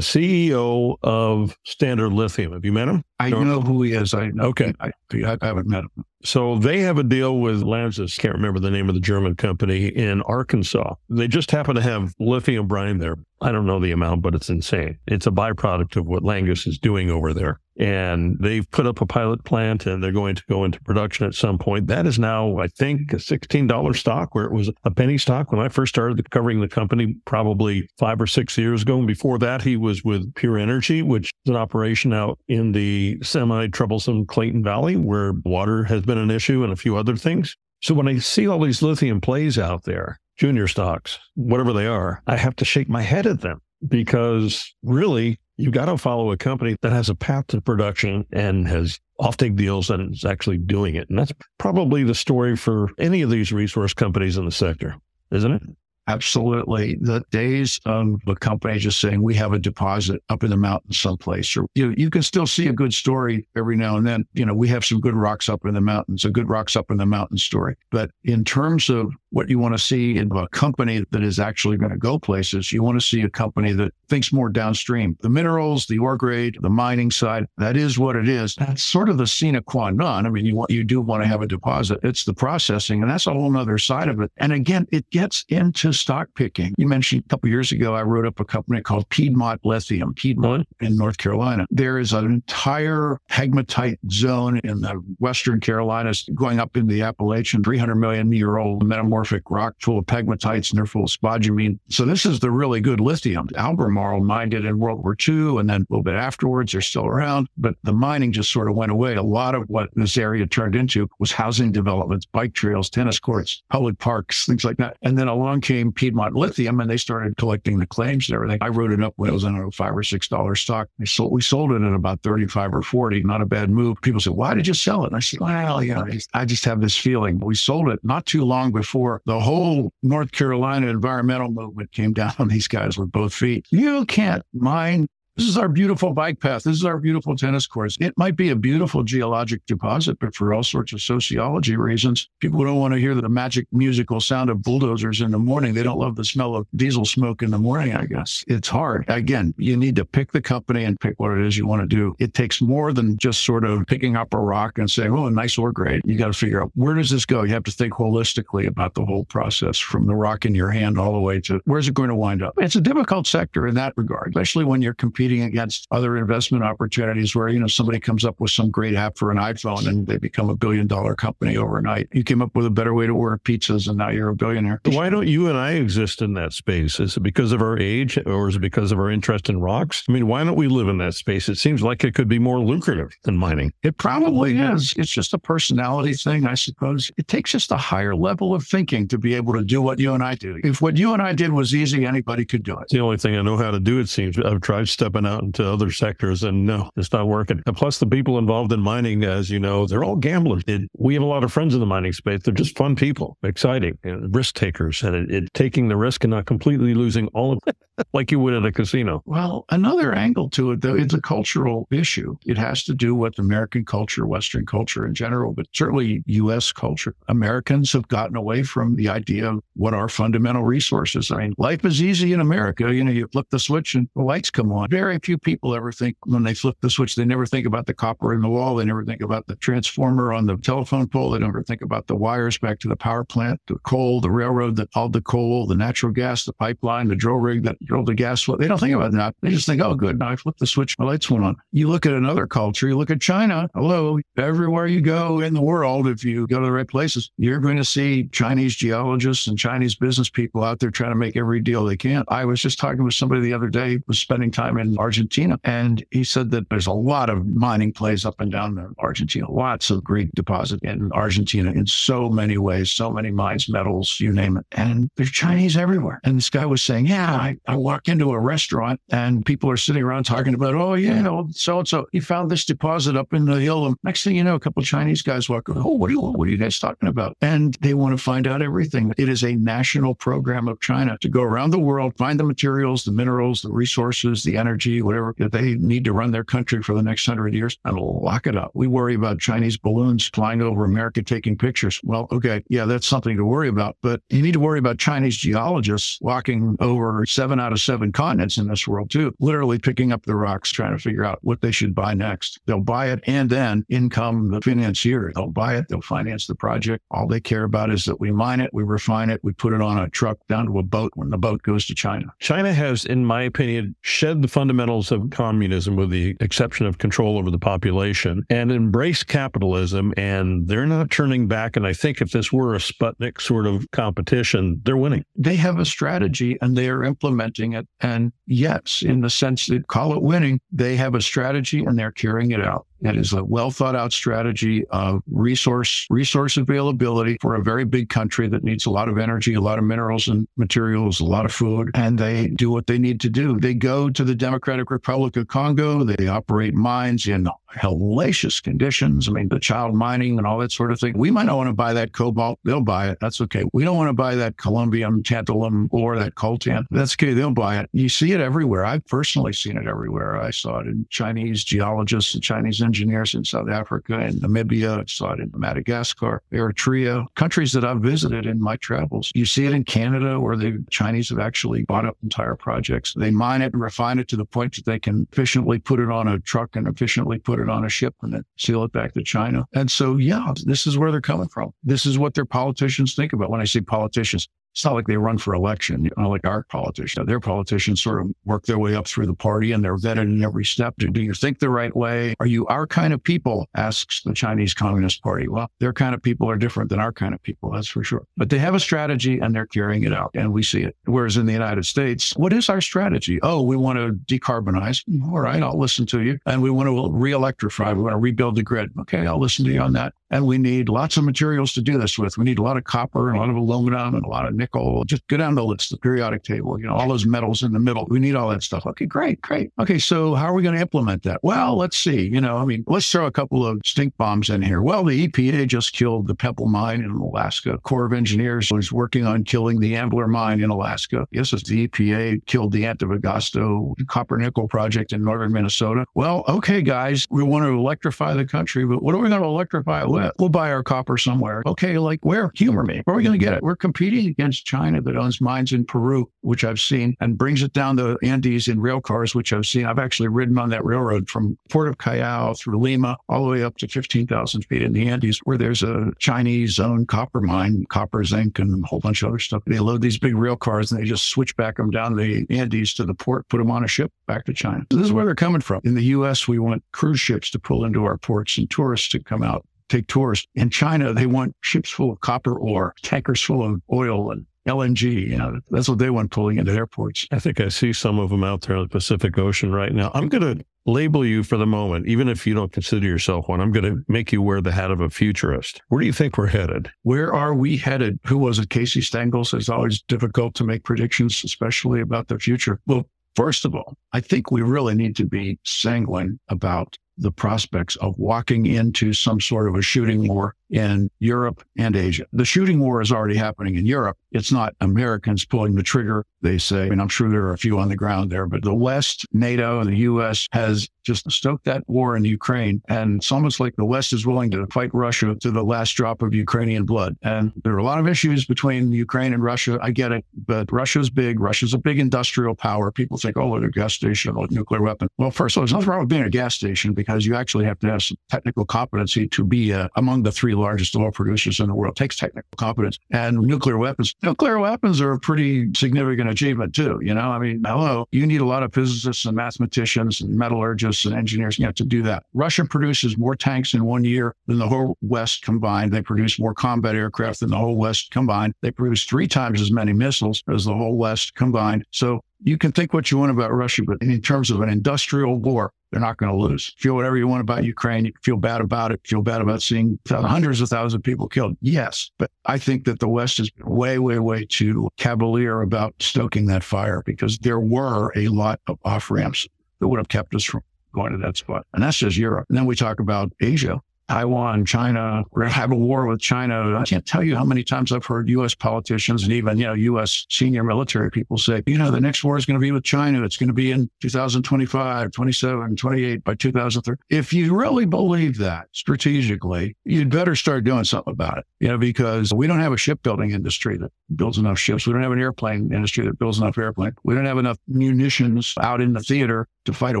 S3: CEO of Standard Lithium. Have you met him?
S7: I know who he is. I know.
S3: Okay.
S7: I, I haven't met him.
S3: So they have a deal with Lanxess, can't remember the name of the German company in Arkansas. They just happen to have lithium brine there. I don't know the amount, but it's insane. It's a byproduct of what Lanxess is doing over there. And they've put up a pilot plant and they're going to go into production at some point. That is now, I think, a $16 stock where it was a penny stock when I first started covering the company probably five or six years ago. And before that, he was with Pure Energy, which is an operation out in the semi troublesome Clayton Valley where water has been an issue and a few other things. So when I see all these lithium plays out there, junior stocks, whatever they are, I have to shake my head at them because really you've got to follow a company that has a path to production and has offtake deals and is actually doing it. And that's probably the story for any of these resource companies in the sector, isn't it?
S7: Absolutely. The days of the company just saying we have a deposit up in the mountains someplace, or you, you can still see a good story every now and then. You know, we have some good rocks up in the mountains, a good rocks up in the mountains story. But in terms of what you want to see in a company that is actually going to go places, you want to see a company that thinks more downstream. The minerals, the ore grade, the mining side, that is what it is. That's sort of the sine qua non. I mean, you want you do want to have a deposit. It's the processing, and that's a whole other side of it. And again, it gets into stock picking. You mentioned a couple years ago, I wrote up a company called Piedmont Lithium, Piedmont in North Carolina. There is an entire pegmatite zone in the Western Carolinas going up in the Appalachian, 300 million year old metamorphic rock full of pegmatites and they're full of spodumene. So this is the really good lithium. Albemarle mined it in World War II and then a little bit afterwards, they're still around, but the mining just sort of went away. A lot of what this area turned into was housing developments, bike trails, tennis courts, public parks, things like that. And then along came Piedmont Lithium and they started collecting the claims and everything. I wrote it up when it was on a five or six dollar stock. We sold, we sold it at about 35 or 40. Not a bad move. People said, why did you sell it? And I said, well, you know, I just have this feeling. We sold it not too long before the whole North Carolina environmental movement came down on these guys with both feet. You can't mine this is our beautiful bike path. This is our beautiful tennis course. It might be a beautiful geologic deposit, but for all sorts of sociology reasons, people don't want to hear the magic musical sound of bulldozers in the morning. They don't love the smell of diesel smoke in the morning, I guess. It's hard. Again, you need to pick the company and pick what it is you want to do. It takes more than just sort of picking up a rock and saying, oh, a nice ore grade. You got to figure out where does this go? You have to think holistically about the whole process from the rock in your hand all the way to where's it going to wind up? It's a difficult sector in that regard, especially when you're competing competing against other investment opportunities where, you know, somebody comes up with some great app for an iPhone and they become a billion dollar company overnight. You came up with a better way to order pizzas and now you're a billionaire.
S2: Why don't you and I exist in that space? Is it because of our age or is it because of our interest in rocks? I mean, why don't we live in that space? It seems like it could be more lucrative than mining.
S7: It probably is. It's just a personality thing, I suppose. It takes just a higher level of thinking to be able to do what you and I do. If what you and I did was easy, anybody could do it.
S2: It's the only thing I know how to do, it seems. I've tried stepping out into other sectors, and no, it's not working. And plus, the people involved in mining, as you know, they're all gamblers. It, we have a lot of friends in the mining space. They're just fun people, exciting, you know, risk takers, and it, it, taking the risk and not completely losing all of it, like you would at a casino.
S7: Well, another angle to it, though, it's a cultural issue. It has to do with American culture, Western culture in general, but certainly U.S. culture. Americans have gotten away from the idea of what are fundamental resources. I mean, life is easy in America. You know, you flip the switch and the lights come on. Very few people ever think when they flip the switch, they never think about the copper in the wall. They never think about the transformer on the telephone pole. They never think about the wires back to the power plant, the coal, the railroad that hauled the coal, the natural gas, the pipeline, the drill rig that drove the gas. They don't think about that. They just think, oh, good. Now I flipped the switch, my lights went on. You look at another culture, you look at China. Hello, everywhere you go in the world, if you go to the right places, you're going to see Chinese geologists and Chinese business people out there trying to make every deal they can. I was just talking with somebody the other day, was spending time in Argentina, and he said that there's a lot of mining plays up and down the Argentina, lots of great deposit in Argentina in so many ways, so many mines, metals, you name it. And there's Chinese everywhere. And this guy was saying, yeah, I, I walk into a restaurant and people are sitting around talking about, oh, yeah, so and so, he found this deposit up in the hill. And next thing you know, a couple Chinese guys walk, oh, what are you, what are you guys talking about? And they want to find out everything. It is a national program of China to go around the world, find the materials, the minerals, the resources, the energy, whatever that they need to run their country for the next hundred years and lock it up. We worry about Chinese balloons flying over America taking pictures. Well, okay, yeah, that's something to worry about, but you need to worry about Chinese geologists walking over seven out of seven continents in this world too, literally picking up the rocks, trying to figure out what they should buy next. They'll buy it and then income the financier. They'll buy it, they'll finance the project. All they care about is that we mine it, we refine it, we put it on a truck down to a boat when the boat goes to China.
S2: China has, in my opinion, shed the fundamentals of communism with the exception of control over the population and embrace capitalism. And they're not turning back. And I think if this were a Sputnik sort of competition, they're winning.
S7: They have a strategy and they are implementing it. And yes, in the sense that call it winning, they have a strategy and they're carrying it out. It is a well thought out strategy of resource resource availability for a very big country that needs a lot of energy, a lot of minerals and materials, a lot of food, and they do what they need to do. They go to the Democratic Republic of Congo. They operate mines in hellacious conditions. I mean, the child mining and all that sort of thing. We might not want to buy that cobalt. They'll buy it. That's okay. We don't want to buy that columbium, tantalum, or that coltan. That's okay. They'll buy it. You see it everywhere. I've personally seen it everywhere. I saw it in Chinese geologists and Chinese engineers in South Africa and Namibia. I saw it in Madagascar, Eritrea, countries that I've visited in my travels. You see it in Canada where the Chinese have actually bought up entire projects. They mine it and refine it to the point that they can efficiently put it on a truck and efficiently put it it on a ship and then seal it back to China. And so, yeah, this is where they're coming from. This is what their politicians think about. When I say politicians, it's not like they run for election, you know, like our politicians. Their politicians sort of work their way up through the party and they're vetted in every step. Do you think the right way? Are you our kind of people? Asks the Chinese Communist Party. Well, their kind of people are different than our kind of people, that's for sure. But they have a strategy and they're carrying it out and we see it. Whereas in the United States, what is our strategy? Oh, we want to decarbonize. All right, I'll listen to you. And we want to re electrify. We want to rebuild the grid. Okay, I'll listen to you on that. And we need lots of materials to do this with. We need a lot of copper and a lot of aluminum and a lot of nickel. Just go down the list, the periodic table, you know, all those metals in the middle. We need all that stuff. Okay, great, great. Okay, so how are we going to implement that? Well, let's see. You know, I mean, let's throw a couple of stink bombs in here. Well, the EPA just killed the Pebble mine in Alaska. Corps of Engineers was working on killing the Ambler mine in Alaska. Yes, the EPA killed the Antofagasta copper nickel project in northern Minnesota. Well, okay, guys, we want to electrify the country, but what are we going to electrify it? We'll buy our copper somewhere. Okay, like where? Humor me. Where are we going to get it? We're competing against China that owns mines in Peru, which I've seen, and brings it down the Andes in rail cars, which I've seen. I've actually ridden on that railroad from Port of Callao through Lima all the way up to 15,000 feet in the Andes, where there's a Chinese owned copper mine, copper, zinc, and a whole bunch of other stuff. They load these big rail cars and they just switch back them down the Andes to the port, put them on a ship back to China. So this is where they're coming from. In the US, we want cruise ships to pull into our ports and tourists to come out take tours. In China, they want ships full of copper ore, tankers full of oil and LNG. You know, that's what they want pulling into airports.
S2: I think I see some of them out there in the Pacific Ocean right now. I'm going to label you for the moment, even if you don't consider yourself one. I'm going to make you wear the hat of a futurist. Where do you think we're headed?
S7: Where are we headed? Who was it? Casey Stengel says it's always difficult to make predictions, especially about the future. Well, first of all, I think we really need to be sanguine about the prospects of walking into some sort of a shooting war in Europe and Asia. The shooting war is already happening in Europe. It's not Americans pulling the trigger, they say. And I'm sure there are a few on the ground there, but the West, NATO, and the US has just stoked that war in Ukraine. And it's almost like the West is willing to fight Russia to the last drop of Ukrainian blood. And there are a lot of issues between Ukraine and Russia. I get it, but Russia's big. Russia's a big industrial power. People think, oh, they're a gas station, a nuclear weapon. Well, first of all, there's nothing wrong with being a gas station because you actually have to have some technical competency to be uh, among the three largest oil producers in the world. Takes technical competence. And nuclear weapons, nuclear weapons are a pretty significant achievement too. You know, I mean, hello, you need a lot of physicists and mathematicians and metallurgists and engineers you know, to do that. Russia produces more tanks in one year than the whole West combined. They produce more combat aircraft than the whole West combined. They produce three times as many missiles as the whole West combined. So you can think what you want about Russia, but in terms of an industrial war, they're not going to lose. Feel whatever you want about Ukraine. You feel bad about it. Feel bad about seeing hundreds of thousands of people killed. Yes. But I think that the West is way, way, way too cavalier about stoking that fire because there were a lot of off ramps that would have kept us from going to that spot. And that's just Europe. And then we talk about Asia. Taiwan, China. We're going to have a war with China. I can't tell you how many times I've heard U.S. politicians and even, you know, U.S. senior military people say, you know, the next war is going to be with China. It's going to be in 2025, 27, 28 by 2030. If you really believe that strategically, you'd better start doing something about it, you know, because we don't have a shipbuilding industry that builds enough ships. We don't have an airplane industry that builds enough airplanes. We don't have enough munitions out in the theater to fight a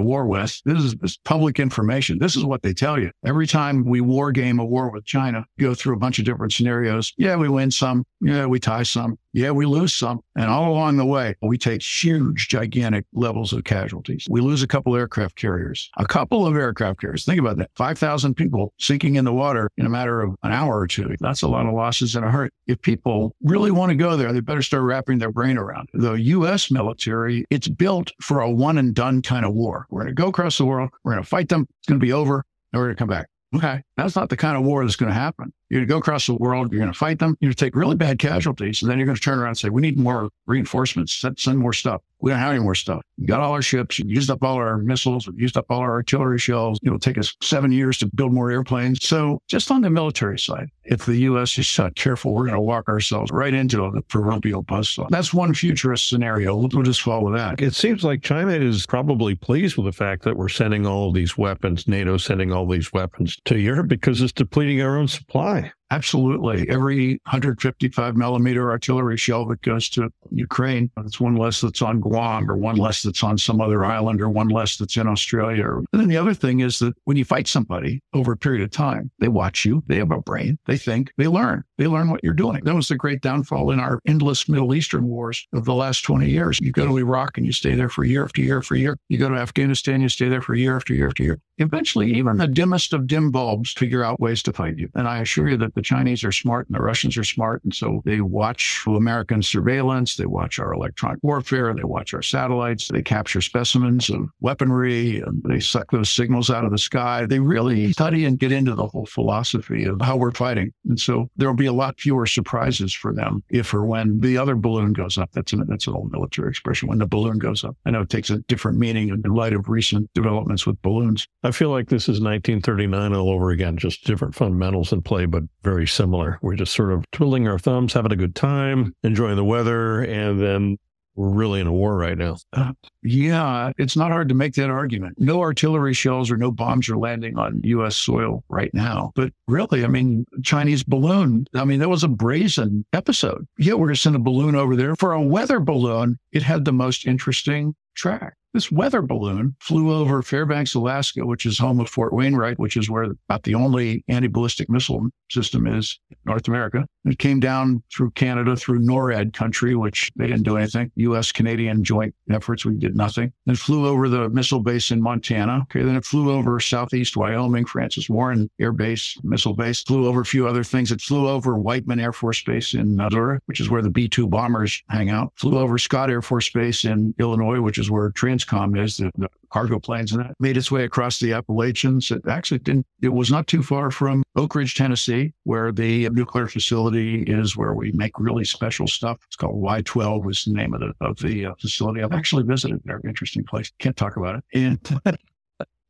S7: war with. This is, public information. This is what they tell you. Every time we war game a war with China, go through a bunch of different scenarios. Yeah, we win some. Yeah, we tie some. Yeah, we lose some. And all along the way, we take huge, gigantic levels of casualties. We lose a couple aircraft carriers, a couple of aircraft carriers. Think about that 5,000 people sinking in the water in a matter of an hour or two. That's a lot of losses in a hurt. If people really want to go there, they better start wrapping their brain around it. The U.S. military, it's built for a one and done kind of war. We're going to go across the world. We're going to fight them. It's going to be over. And we're going to come back. Okay. That's not the kind of war that's going to happen. You're going to go across the world. You're going to fight them. You're going to take really bad casualties. And then you're going to turn around and say, we need more reinforcements. Send, send more stuff. We don't have any more stuff. We got all our ships. We used up all our missiles. We used up all our artillery shells. It'll take us seven years to build more airplanes. So just on the military side, if the U.S. is not careful, we're going to walk ourselves right into the proverbial buzzsaw. That's one futurist scenario. We'll, we'll just follow that.
S2: It seems like China is probably pleased with the fact that we're sending all these weapons, NATO sending all these weapons to Europe because it's depleting our own supply. Bye.
S7: Absolutely. Every 155 millimeter artillery shell that goes to Ukraine, it's one less that's on Guam or one less that's on some other island or one less that's in Australia. And then the other thing is that when you fight somebody over a period of time, they watch you, they have a brain, they think, they learn, they learn what you're doing. That was the great downfall in our endless Middle Eastern wars of the last 20 years. You go to Iraq and you stay there for year after year after year. You go to Afghanistan, you stay there for year after year after year. Eventually, even the dimmest of dim bulbs figure out ways to fight you. And I assure you that The Chinese are smart and the Russians are smart. And so they watch American surveillance. They watch our electronic warfare. They watch our satellites. They capture specimens of weaponry and they suck those signals out of the sky. They really study and get into the whole philosophy of how we're fighting. And so there'll be a lot fewer surprises for them if or when the other balloon goes up. That's an, that's an old military expression. When the balloon goes up, I know it takes a different meaning in light of recent developments with balloons.
S3: I feel like this is 1939 all over again, just different fundamentals in play, but very similar. We're just sort of twiddling our thumbs, having a good time, enjoying the weather, and then we're really in a war right now. Uh,
S7: yeah, it's not hard to make that argument. No artillery shells or no bombs are landing on U.S. soil right now. But really, I mean, Chinese balloon, I mean, that was a brazen episode. Yeah, we're going to send a balloon over there. For a weather balloon, it had the most interesting track. This weather balloon flew over Fairbanks, Alaska, which is home of Fort Wainwright, which is where about the only anti ballistic missile system is in North America. It came down through Canada, through NORAD country, which they didn't do anything. U.S. Canadian joint efforts, we did nothing. Then flew over the missile base in Montana. Okay, then it flew over southeast Wyoming, Francis Warren Air Base, missile base, flew over a few other things. It flew over Whiteman Air Force Base in Missouri, which is where the B 2 bombers hang out. Flew over Scott Air Force Base in Illinois, which is where Transcom is, the, the cargo planes, and that made its way across the Appalachians. It actually didn't, it was not too far from Oak Ridge, Tennessee, where the nuclear facility is, where we make really special stuff. It's called Y12 was the name of the, of the uh, facility. I've actually visited there. Interesting place. Can't talk about it. And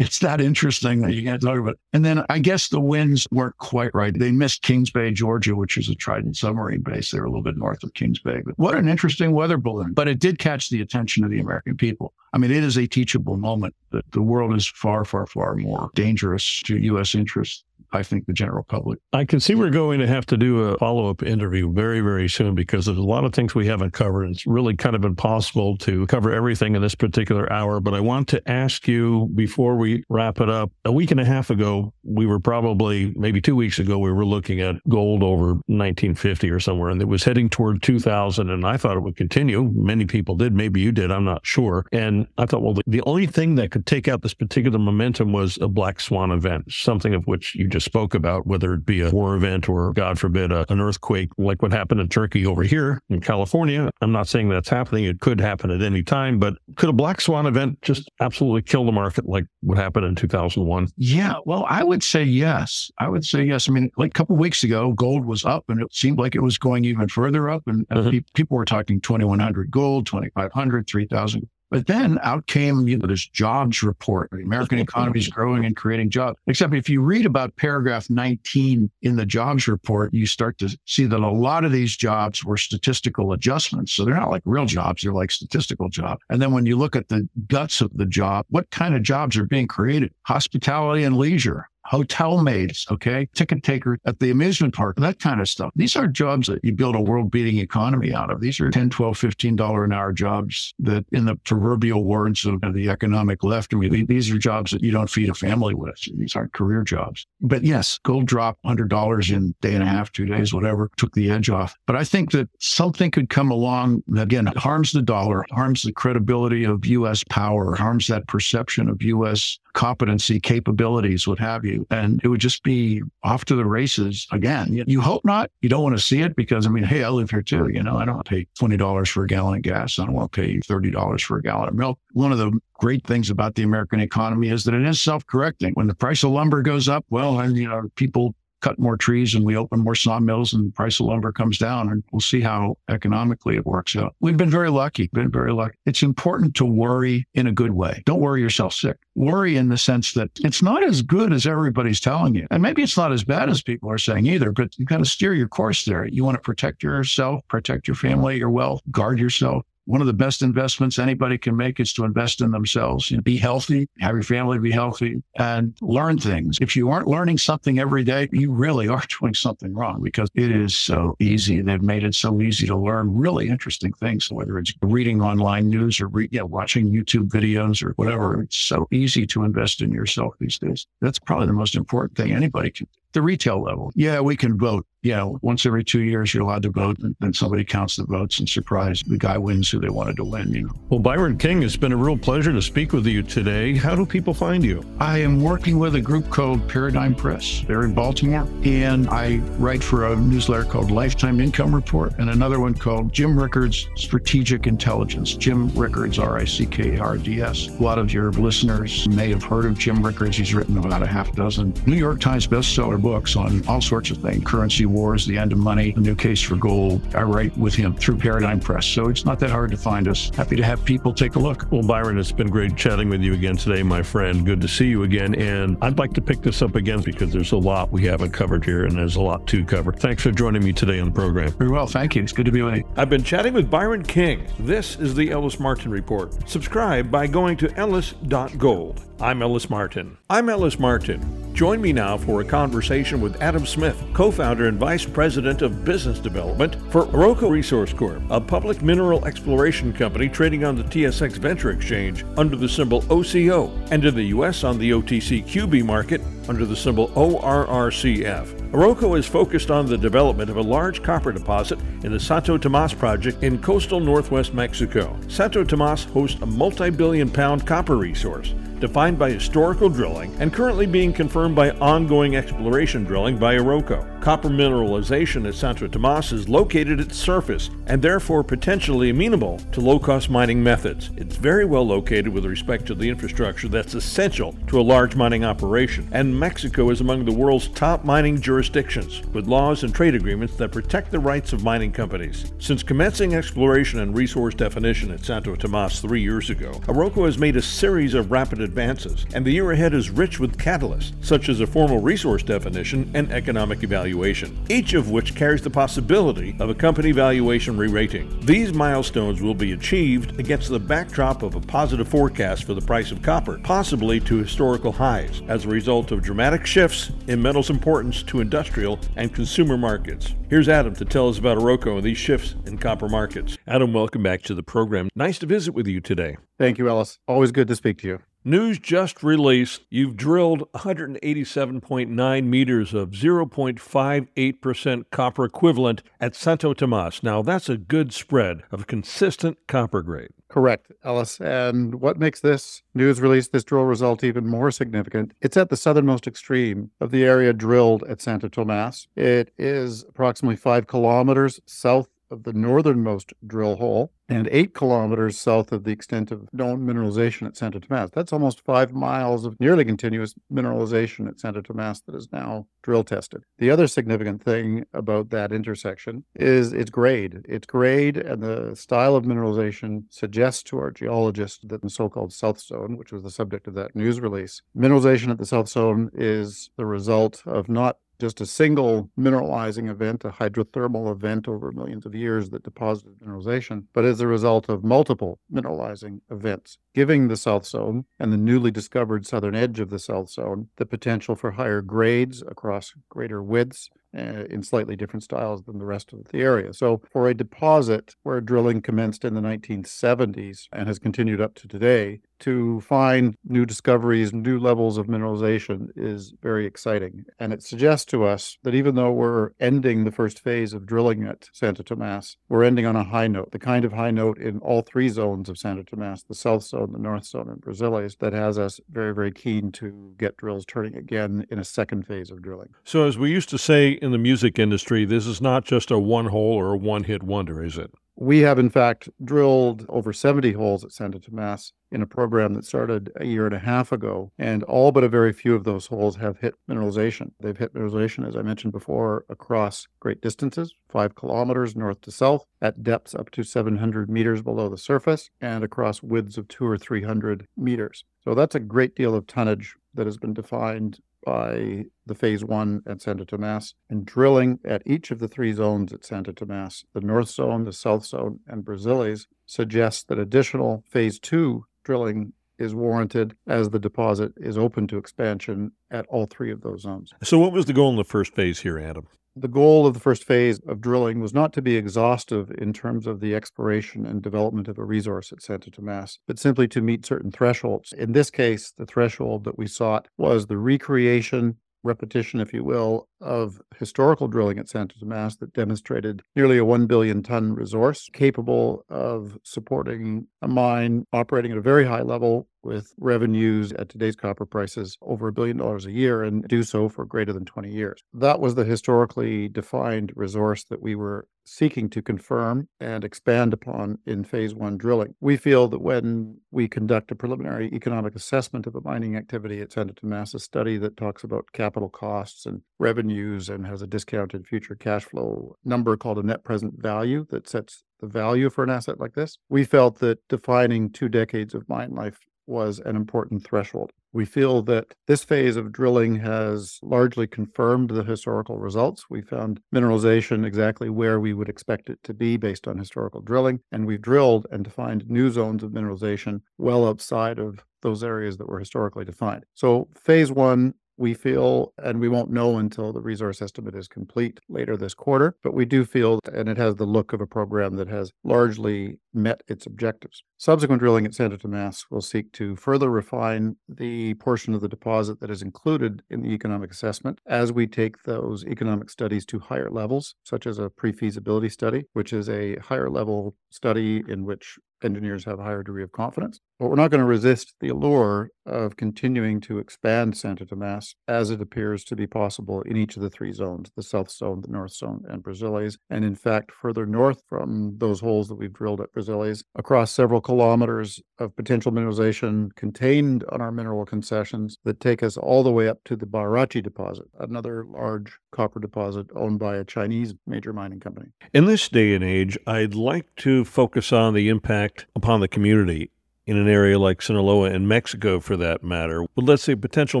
S7: it's that interesting that you can't talk about it. And then I guess the winds weren't quite right. They missed Kings Bay, Georgia, which is a Trident submarine base. They were a little bit north of Kings Bay. But what an interesting weather balloon. But it did catch the attention of the American people. I mean, it is a teachable moment that the world is far, far, far more dangerous to U.S. interests I think, the general public.
S3: I can see we're going to have to do a follow up interview very, very soon because there's a lot of things we haven't covered. It's really kind of impossible to cover everything in this particular hour. But I want to ask you before we wrap it up a week and a half ago, we were probably maybe two weeks ago, we were looking at gold over 1950 or somewhere, and it was heading toward 2000. And I thought it would continue. Many people did. Maybe you did. I'm not sure. And I thought, well, the, the only thing that could take out this particular momentum was a black swan event, something of which you just just spoke about, whether it be a war event or, God forbid, a, an earthquake like what happened in Turkey over here in California. I'm not saying that's happening. It could happen at any time, but could a black swan event just absolutely kill the market like what happened in 2001?
S7: Yeah, well, I would say yes. I would say yes. I mean, like a couple weeks ago, gold was up and it seemed like it was going even further up. And, mm-hmm. people were talking 2100 gold, 2500, 3000. But then out came you know, this jobs report. The American economy is growing and creating jobs. Except if you read about paragraph 19 in the jobs report, you start to see that a lot of these jobs were statistical adjustments. So they're not like real jobs, they're like statistical jobs. And then when you look at the guts of the job, what kind of jobs are being created? Hospitality and leisure, hotel maids, okay, ticket taker at the amusement park, that kind of stuff. These are jobs that you build a world beating economy out of. These are 10, 12, 15 dollar an hour jobs that in the proverbial words of the economic left, I mean, these are jobs that you don't feed a family with. These aren't career jobs. But yes, gold dropped $100 in day and a half, two days, whatever, took the edge off. But I think that something could come along that again harms the dollar, harms the credibility of U.S. power, harms that perception of U.S. competency, capabilities, what have you and it would just be off to the races again. You hope not. You don't want to see it because, I mean, hey, I live here too. You know, I don't pay $20 for a gallon of gas. I don't want to pay $30 for a gallon of milk. One of the great things about the American economy is that it is self correcting. When the price of lumber goes up, well, and, you know, people cut more trees and we open more sawmills and the price of lumber comes down and we'll see how economically it works out. We've been very lucky, been very lucky. It's important to worry in a good way. Don't worry yourself sick. Worry in the sense that it's not as good as everybody's telling you. And maybe it's not as bad as people are saying either, but you've got to steer your course there. You want to protect yourself, protect your family, your wealth, guard yourself one of the best investments anybody can make is to invest in themselves. You know, be healthy, have your family be healthy, and learn things. If you aren't learning something every day, you really are doing something wrong because it is so easy. They've made it so easy to learn really interesting things, whether it's reading online news or re- watching YouTube videos or whatever. It's so easy to invest in yourself these days. That's probably the most important thing anybody can the retail level. Yeah, we can vote. you know, once every two years, you're allowed to vote, and then somebody counts the votes, and surprise, the guy wins who they wanted to win. You know.
S2: Well, Byron King, it's been a real pleasure to speak with you today. How do people find you?
S7: I am working with a group called Paradigm Press. They're in Baltimore, and I write for a newsletter called Lifetime Income Report, and another one called Jim Rickards Strategic Intelligence. Jim Rickards, R-I-C-K-R-D-S. A lot of your listeners may have heard of Jim Rickards. He's written about a half dozen New York Times bestseller books on all sorts of things: currency wars, the end of money, the new case for gold. I write with him through Paradigm Press, so it's not that hard to find us. Happy to have people take a look.
S2: Well, Byron, it's been great chatting with you again today, my friend. Good to see you again. And I'd like to pick this up again because there's a lot we haven't covered here and there's a lot to cover. Thanks for joining me today on the program.
S7: Very well. Thank you. It's good to be with you.
S2: I've been chatting with Byron King. This is the Ellis Martin Report. Subscribe by going to ellis.gold. I'm Ellis Martin. I'm Ellis Martin. Join me now for a conversation with Adam Smith, co founder and vice president of business development for Oroco Resource Corp, a public mineral exploration company trading on the TSX Venture Exchange under the symbol OCO, and in the U.S. on the OTCQB market under the symbol ORRCF. Oroco is focused on the development of a large copper deposit in the Santo Tomas project in coastal northwest Mexico. Santo Tomas hosts a multi billion pound copper resource defined by historical drilling and currently being confirmed by ongoing exploration drilling by Oroco. Copper mineralization at Santo Tomas is located at surface and therefore potentially amenable to low cost mining methods. It's very well located with respect to the infrastructure that's essential to a large mining operation, and Mexico is among the world's top mining jurisdictions, with laws and trade agreements that protect the rights of mining companies. Since commencing exploration and resource definition at Santo Tomas three years ago, Oroco has made a series of rapid advances, and the year ahead is rich with catalysts, such as a formal resource definition and economic evaluation, each of which carries the possibility of a company valuation re rating. These milestones will be achieved against the backdrop of a positive forecast for the price of copper, possibly to historical highs, as a result of dramatic shifts in metal's importance to industrial and consumer markets. Here's Adam to tell us about Oroco and these shifts in copper markets. Adam, welcome back to the program. Nice to visit with you today.
S8: Thank you, Ellis. Always good to speak to you.
S2: News just released. You've drilled 187.9 meters of 0.58% copper equivalent at Santo Tomas. Now, that's a good spread of consistent copper grade.
S8: Correct, Ellis. And what makes this news release, this drill result, even more significant? It's at the southernmost extreme of the area drilled at Santo Tomas. It is approximately five kilometers south of the northernmost drill hole and eight kilometers south of the extent of known mineralization at Santo Tomas. That's almost five miles of nearly continuous mineralization at Santo Tomas that is now drill tested. The other significant thing about that intersection is its grade. Its grade and the style of mineralization suggests to our geologists that the so-called South Zone, which was the subject of that news release, mineralization at the South Zone is the result of not just a single mineralizing event, a hydrothermal event over millions of years that deposited mineralization, but as a result of multiple mineralizing events, giving the South Zone and the newly discovered southern edge of the South Zone the potential for higher grades across greater widths uh, in slightly different styles than the rest of the area. So, for a deposit where drilling commenced in the 1970s and has continued up to today, to find new discoveries, new levels of mineralization is very exciting. And it suggests to us that even though we're ending the first phase of drilling at Santo Tomas, we're ending on a high note, the kind of high note in all three zones of Santo Tomas, the South Zone, the North Zone, and Brasiles, that has us very, very keen to get drills turning again in a second phase of drilling.
S2: So, as we used to say in the music industry, this is not just a one hole or a one hit wonder, is it?
S8: We have, in fact, drilled over 70 holes at Santo Tomas in a program that started a year and a half ago, and all but a very few of those holes have hit mineralization. They've hit mineralization, as I mentioned before, across great distances, five kilometers north to south, at depths up to 700 meters below the surface, and across widths of two or 300 meters. So that's a great deal of tonnage that has been defined by the phase one at Santo Tomas and drilling at each of the three zones at Santo Tomas, the north zone, the south zone, and Brasiles, suggests that additional phase two drilling is warranted as the deposit is open to expansion at all three of those zones.
S2: So, what was the goal in the first phase here, Adam?
S8: The goal of the first phase of drilling was not to be exhaustive in terms of the exploration and development of a resource at Santo Tomas, but simply to meet certain thresholds. In this case, the threshold that we sought was the recreation repetition, if you will, of historical drilling at Santo Tomas that demonstrated nearly a 1 billion ton resource capable of supporting a mine operating at a very high level with revenues at today's copper prices over a billion dollars a year and do so for greater than 20 years. That was the historically defined resource that we were seeking to confirm and expand upon in phase one drilling. We feel that when we conduct a preliminary economic assessment of a mining activity at Santo Tomas, a study that talks about capital costs and revenues and has a discounted future cash flow number called a net present value that sets the value for an asset like this, we felt that defining two decades of mine life was an important threshold. We feel that this phase of drilling has largely confirmed the historical results. We found mineralization exactly where we would expect it to be based on historical drilling, and we've drilled and defined new zones of mineralization well outside of those areas that were historically defined. So, phase one we feel, and we won't know until the resource estimate is complete later this quarter, but we do feel, and it has the look of a program that has largely met its objectives. Subsequent drilling at Santo Tomas will seek to further refine the portion of the deposit that is included in the economic assessment as we take those economic studies to higher levels, such as a pre feasibility study, which is a higher level study in which engineers have a higher degree of confidence. But we're not going to resist the allure of continuing to expand Santo Tomas as it appears to be possible in each of the three zones the South Zone, the North Zone, and Brasiles. And in fact, further north from those holes that we've drilled at Brasiles, across several kilometers of potential mineralization contained on our mineral concessions that take us all the way up to the Bahuerachi deposit, another large copper deposit owned by a Chinese major mining company.
S2: In this day and age, I'd like to focus on the impact upon the community in an area like Sinaloa and Mexico for that matter, with let's say a potential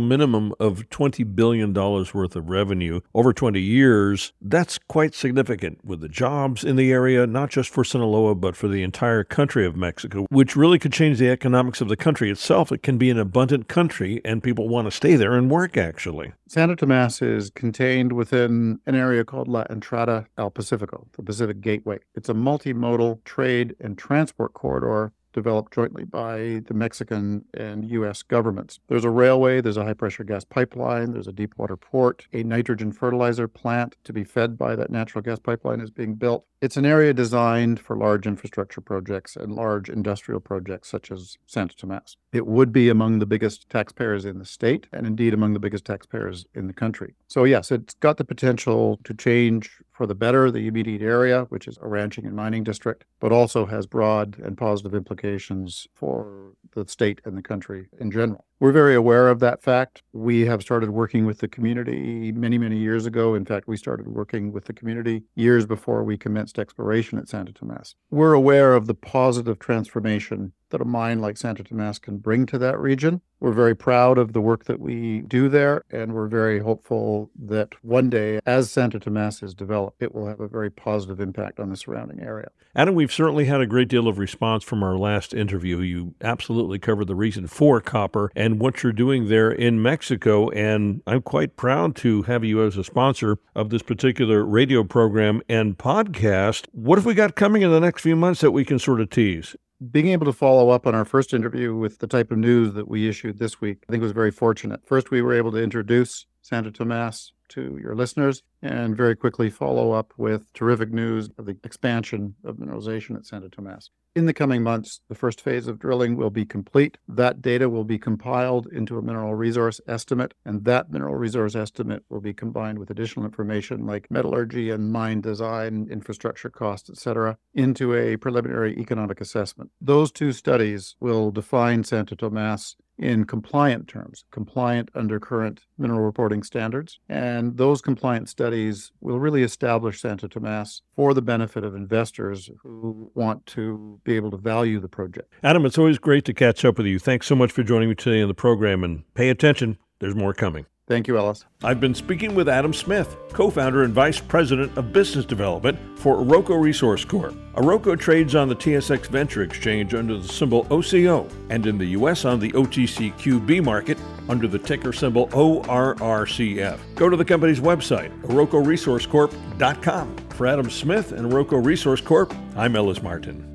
S2: minimum of $20 billion worth of revenue over 20 years, that's quite significant with the jobs in the area, not just for Sinaloa, but for the entire country of Mexico, which really could change the economics of the country itself. It can be an abundant country and people want to stay there and work actually.
S8: Santo Tomas is contained within an area called La Entrada al Pacifico, the Pacific Gateway. It's a multimodal trade and transport corridor developed jointly by the Mexican and U.S. governments. There's a railway, there's a high pressure gas pipeline, there's a deep water port, a nitrogen fertilizer plant to be fed by that natural gas pipeline is being built. It's an area designed for large infrastructure projects and large industrial projects such as Santo Tomas. It would be among the biggest taxpayers in the state and indeed among the biggest taxpayers in the country. So, yes, it's got the potential to change for the better the immediate area, which is a ranching and mining district, but also has broad and positive implications for the state and the country in general. We're very aware of that fact. We have started working with the community many, many years ago. In fact, we started working with the community years before we commenced exploration at Santo Tomas. We're aware of the positive transformation that a mine like Santo Tomas can bring to that region. We're very proud of the work that we do there, and we're very hopeful that one day, as Santo Tomas is developed, it will have a very positive impact on the surrounding area.
S2: Adam, we've certainly had a great deal of response from our last interview. You absolutely covered the reason for copper and what you're doing there in Mexico, and I'm quite proud to have you as a sponsor of this particular radio program and podcast. What have we got coming in the next few months that we can sort of tease?
S8: Being able to follow up on our first interview with the type of news that we issued this week, I think was very fortunate. First, we were able to introduce Santo Tomas to your listeners and very quickly follow up with terrific news of the expansion of mineralization at Santo Tomas. In the coming months, the first phase of drilling will be complete. That data will be compiled into a mineral resource estimate, and that mineral resource estimate will be combined with additional information like metallurgy and mine design, infrastructure costs, etc., into a preliminary economic assessment. Those two studies will define Santo Tomas in compliant terms, compliant under current mineral reporting standards. And those compliant studies will really establish Santo Tomas for the benefit of investors who want to be able to value the project.
S2: Adam, it's always great to catch up with you. Thanks so much for joining me today in the program and pay attention. There's more coming.
S8: Thank you, Ellis.
S2: I've been speaking with Adam Smith, co founder and vice president of business development for Oroco Resource Corp. Oroco trades on the TSX Venture Exchange under the symbol OCO and in the U.S. on the OTCQB market under the ticker symbol ORRCF. Go to the company's website, OrocoResourceCorp.com. For Adam Smith and Oroco Resource Corp, I'm Ellis Martin.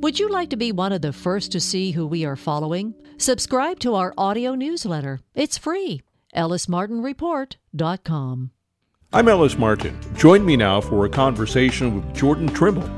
S9: Would you like to be one of the first to see who we are following? Subscribe to our audio newsletter. It's free ellismartinreport.com.
S2: I'm Ellis Martin. Join me now for a conversation with Jordan Trimble,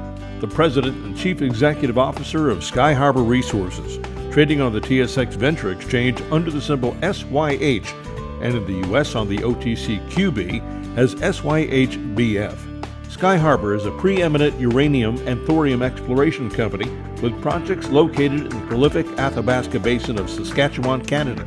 S2: the President and Chief Executive Officer of Skyharbour Resources, trading on the TSX Venture Exchange under the symbol SYH, and in the U.S. on the OTCQB as SYHBF. Skyharbour is a preeminent uranium and thorium exploration company with projects located in the prolific Athabasca Basin of Saskatchewan, Canada.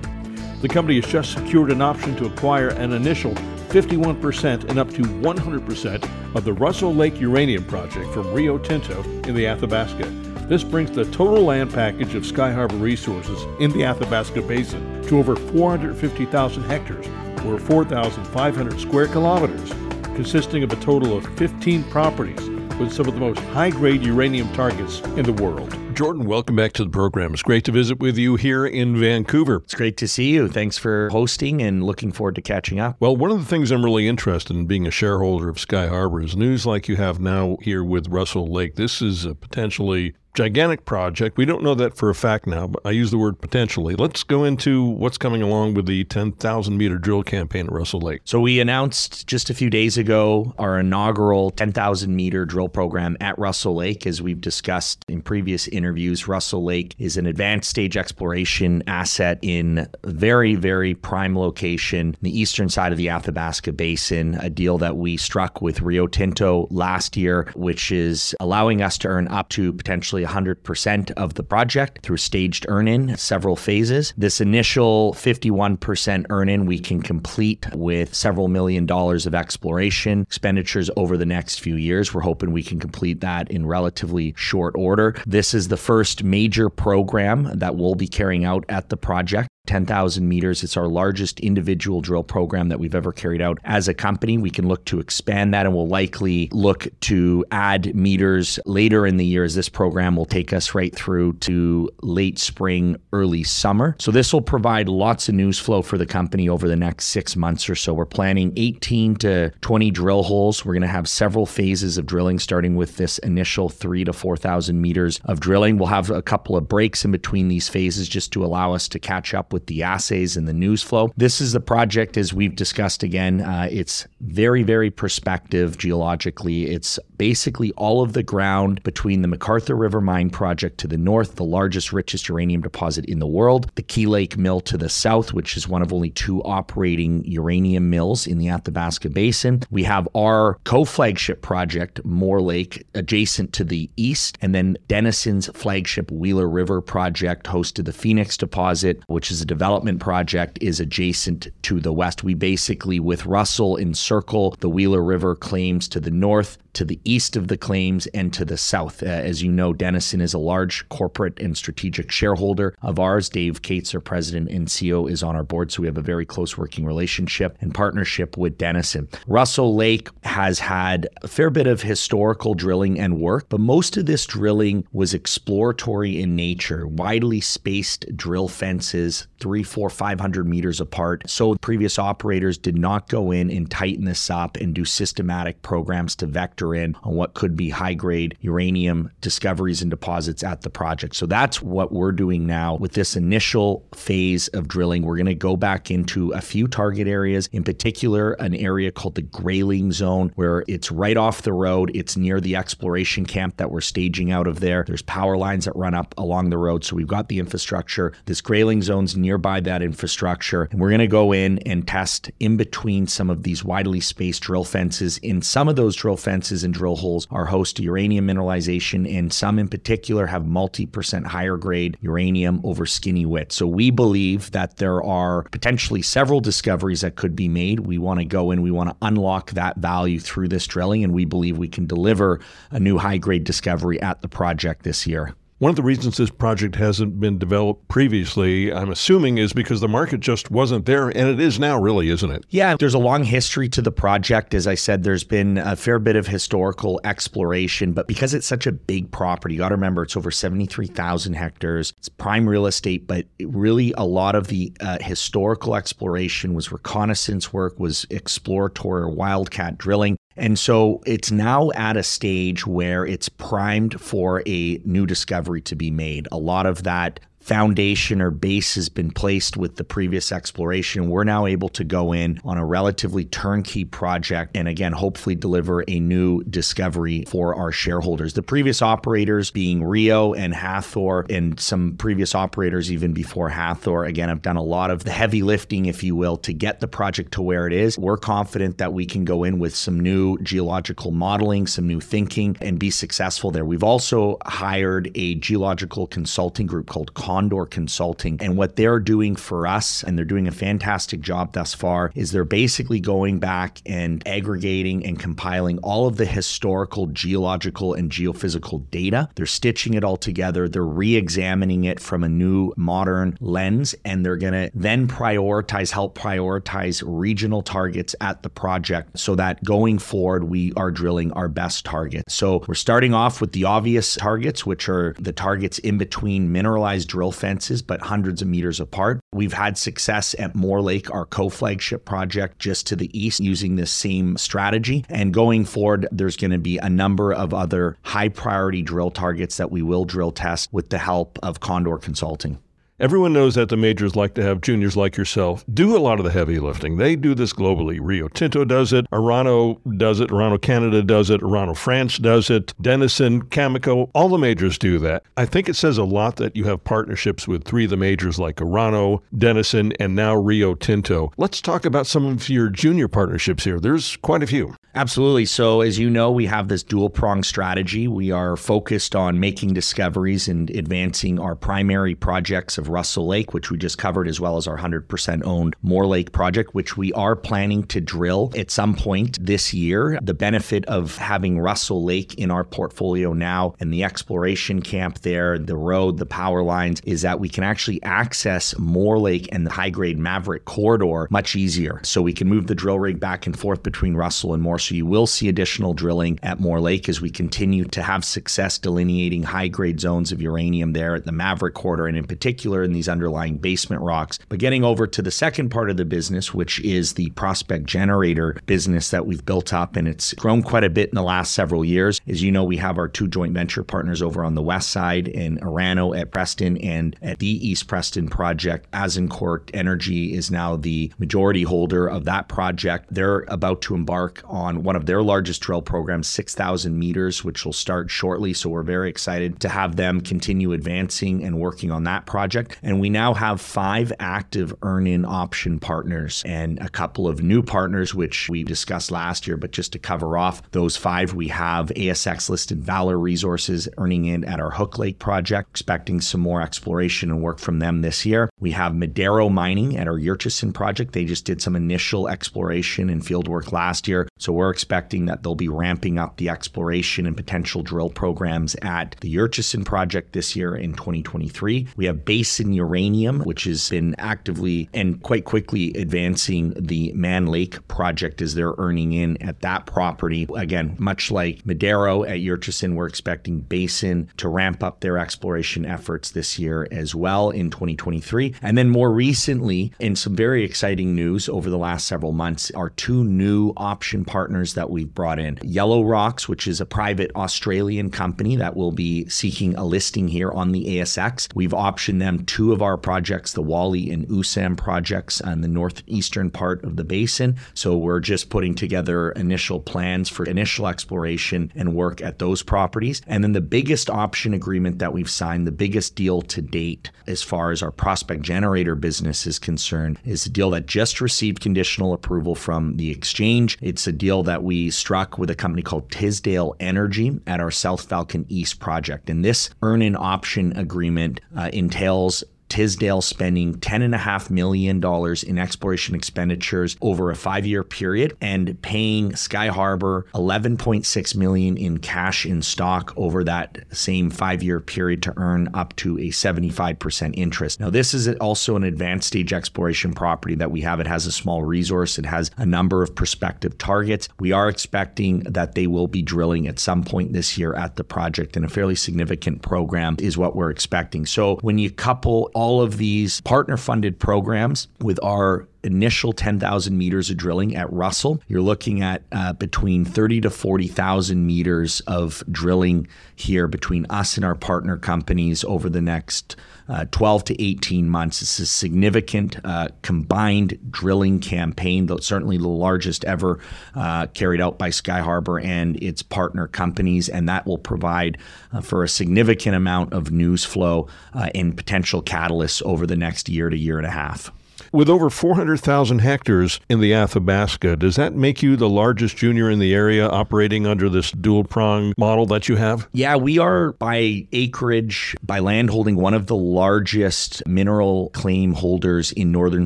S2: The company has just secured an option to acquire an initial 51% and up to 100% of the Russell Lake Uranium Project from Rio Tinto in the Athabasca. This brings the total land package of Skyharbour Resources in the Athabasca Basin to over 450,000 hectares, or 4,500 square kilometers, consisting of a total of 15 properties with some of the most high grade uranium targets in the world. Jordan, welcome back to the program. It's great to visit with you here in Vancouver.
S10: It's great to see you. Thanks for hosting and looking forward to catching up.
S2: Well, one of the things I'm really interested in being a shareholder of Skyharbour is news like you have now here with Russell Lake. This is a potentially gigantic project. We don't know that for a fact now, but I use the word potentially. Let's go into what's coming along with the 10,000 meter drill campaign at Russell Lake.
S10: So, we announced just a few days ago our inaugural 10,000 meter drill program at Russell Lake. As we've discussed in previous interviews, Russell Lake is an advanced stage exploration asset in very, very prime location, the eastern side of the Athabasca Basin, a deal that we struck with Rio Tinto last year, which is allowing us to earn up to potentially 100% of the project through staged earn in, several phases. This initial 51% earn in we can complete with several million dollars of exploration expenditures over the next few years. We're hoping we can complete that in relatively short order. This is the first major program that we'll be carrying out at the project. 10,000 meters. It's our largest individual drill program that we've ever carried out as a company. We can look to expand that and we'll likely look to add meters later in the year as this program will take us right through to late spring, early summer. So this will provide lots of news flow for the company over the next six months or so. We're planning 18 to 20 drill holes. We're going to have several phases of drilling starting with this initial three to 4,000 meters of drilling. We'll have a couple of breaks in between these phases just to allow us to catch up with the assays and the news flow. This is the project, as we've discussed again, uh, it's very, very prospective geologically. It's basically all of the ground between the McArthur River Mine project to the north, the largest, richest uranium deposit in the world, the Key Lake Mill to the south, which is one of only two operating uranium mills in the Athabasca Basin. We have our co flagship project, Moore Lake, adjacent to the east, and then Denison's flagship Wheeler River project, host to the Phoenix deposit, which is a development project, is adjacent to the west. We basically, with Russell, encircle the Wheeler River claims to the north to the east of the claims and to the south. Uh, as you know, Denison is a large corporate and strategic shareholder of ours. Dave Cates, our president and CEO, is on our board, so we have a very close working relationship and partnership with Denison. Russell Lake has had a fair bit of historical drilling and work, but most of this drilling was exploratory in nature, widely spaced drill fences, three, four, five hundred meters apart. So previous operators did not go in and tighten this up and do systematic programs to vector factor in on what could be high grade uranium discoveries and deposits at the project. So that's what we're doing now with this initial phase of drilling. We're going to go back into a few target areas, in particular, an area called the Grayling Zone, where it's right off the road. It's near the exploration camp that we're staging out of there. There's power lines that run up along the road. So we've got the infrastructure. This Grayling Zone's nearby that infrastructure. And we're going to go in and test in between some of these widely spaced drill fences. In some of those drill fences, and drill holes are host to uranium mineralization, and some in particular have multi percent higher grade uranium over skinny wit. So we believe that there are potentially several discoveries that could be made. We want to go in, we want to unlock that value through this drilling, and we believe we can deliver a new high grade discovery at the project this year.
S2: One of the reasons this project hasn't been developed previously, I'm assuming, is because the market just wasn't there, and it is now, really, isn't it?
S10: Yeah, there's a long history to the project. As I said, there's been a fair bit of historical exploration, but because it's such a big property, you got to remember it's over 73,000 hectares. It's prime real estate, but really a lot of the uh, historical exploration was reconnaissance work, was exploratory or wildcat drilling. And so it's now at a stage where it's primed for a new discovery to be made. A lot of that foundation or base has been placed with the previous exploration. We're now able to go in on a relatively turnkey project and again, hopefully deliver a new discovery for our shareholders. The previous operators being Rio and Hathor and some previous operators even before Hathor, again, have done a lot of the heavy lifting, if you will, to get the project to where it is. We're confident that we can go in with some new geological modeling, some new thinking, and be successful there. We've also hired a geological consulting group called Condor Consulting. And what they're doing for us, and they're doing a fantastic job thus far, is they're basically going back and aggregating and compiling all of the historical geological and geophysical data. They're stitching it all together. They're re examining it from a new modern lens, and they're going to then prioritize, help prioritize regional targets at the project so that going forward, we are drilling our best targets. So we're starting off with the obvious targets, which are the targets in between mineralized drill fences, but hundreds of meters apart. We've had success at Moore Lake, our co flagship project just to the east, using this same strategy. And going forward, there's going to be a number of other high priority drill targets that we will drill test with the help of Condor Consulting.
S3: Everyone knows that the majors like to have juniors like yourself do a lot of the heavy lifting. They do this globally. Rio Tinto does it, Orano does it, Orano Canada does it, Orano France does it, Denison, Cameco, all the majors do that. I think it says a lot that you have partnerships with three of the majors like Orano, Denison, and now Rio Tinto. Let's talk about some of your junior partnerships here. There's quite a few.
S10: Absolutely. So, as you know, we have this dual prong strategy. We are focused on making discoveries and advancing our primary projects of Russell Lake, which we just covered, as well as our 100% owned Moore Lake project, which we are planning to drill at some point this year. The benefit of having Russell Lake in our portfolio now and the exploration camp there, the road, the power lines, is that we can actually access Moore Lake and the high grade Maverick corridor much easier. So, we can move the drill rig back and forth between Russell and Moore so you will see additional drilling at Moore Lake as we continue to have success delineating high grade zones of uranium there at the Maverick Corridor and in particular in these underlying basement rocks. But getting over to the second part of the business, which is the prospect generator business that we've built up and it's grown quite a bit in the last several years. As you know, we have our two joint venture partners over on the west side in Orano at Preston and at the East Preston project. Azincourt Energy is now the majority holder of that project. They're about to embark on one of their largest drill programs, 6,000 meters, which will start shortly. So we're very excited to have them continue advancing and working on that project. And we now have five active earn in option partners and a couple of new partners, which we discussed last year. But just to cover off those five, we have ASX listed Valor Resources earning in at our Hook Lake project, expecting some more exploration and work from them this year. We have Medaro Mining at our Yurchison project. They just did some initial exploration and field work last year. So we're expecting that they'll be ramping up the exploration and potential drill programs at the Yurchison project this year in 2023. We have Basin Uranium, which has been actively and quite quickly advancing the Man Lake project as they're earning in at that property. Again, much like Medaro at Yurchison, we're expecting Basin to ramp up their exploration efforts this year as well in 2023. And then more recently, in some very exciting news over the last several months, are two new option partners that we've brought in. Yellow Rocks, which is a private Australian company that will be seeking a listing here on the ASX. We've optioned them two of our projects, the Wallee and Usam projects on the northeastern part of the basin. So we're just putting together initial plans for initial exploration and work at those properties. And then the biggest option agreement that we've signed, the biggest deal to date as far as our prospect generator business is concerned, is a deal that just received conditional approval from the exchange. It's a deal that we struck with a company called Tisdale Energy at our South Falcon East project. And this earn in option agreement uh, entails Tisdale spending $10.5 million in exploration expenditures over a five year period and paying Skyharbour 11.6 million in cash in stock over that same five year period to earn up to a 75% interest. Now, this is also an advanced stage exploration property that we have. It has a small resource, it has a number of prospective targets. We are expecting that they will be drilling at some point this year at the project, and a fairly significant program is what we're expecting. So, when you couple all of these partner funded programs with our initial 10,000 meters of drilling at Russell, you're looking at uh, between 30 to 40,000 meters of drilling here between us and our partner companies over the next uh, 12 to 18 months. It's a significant uh, combined drilling campaign, though certainly the largest ever uh, carried out by Skyharbour and its partner companies, and that will provide uh, for a significant amount of news flow uh, and potential catalysts over the next year to year and a half.
S3: With over 400,000 hectares in the Athabasca, does that make you the largest junior in the area operating under this dual prong model that you have?
S10: Yeah, we are by acreage, by land holding, one of the largest mineral claim holders in northern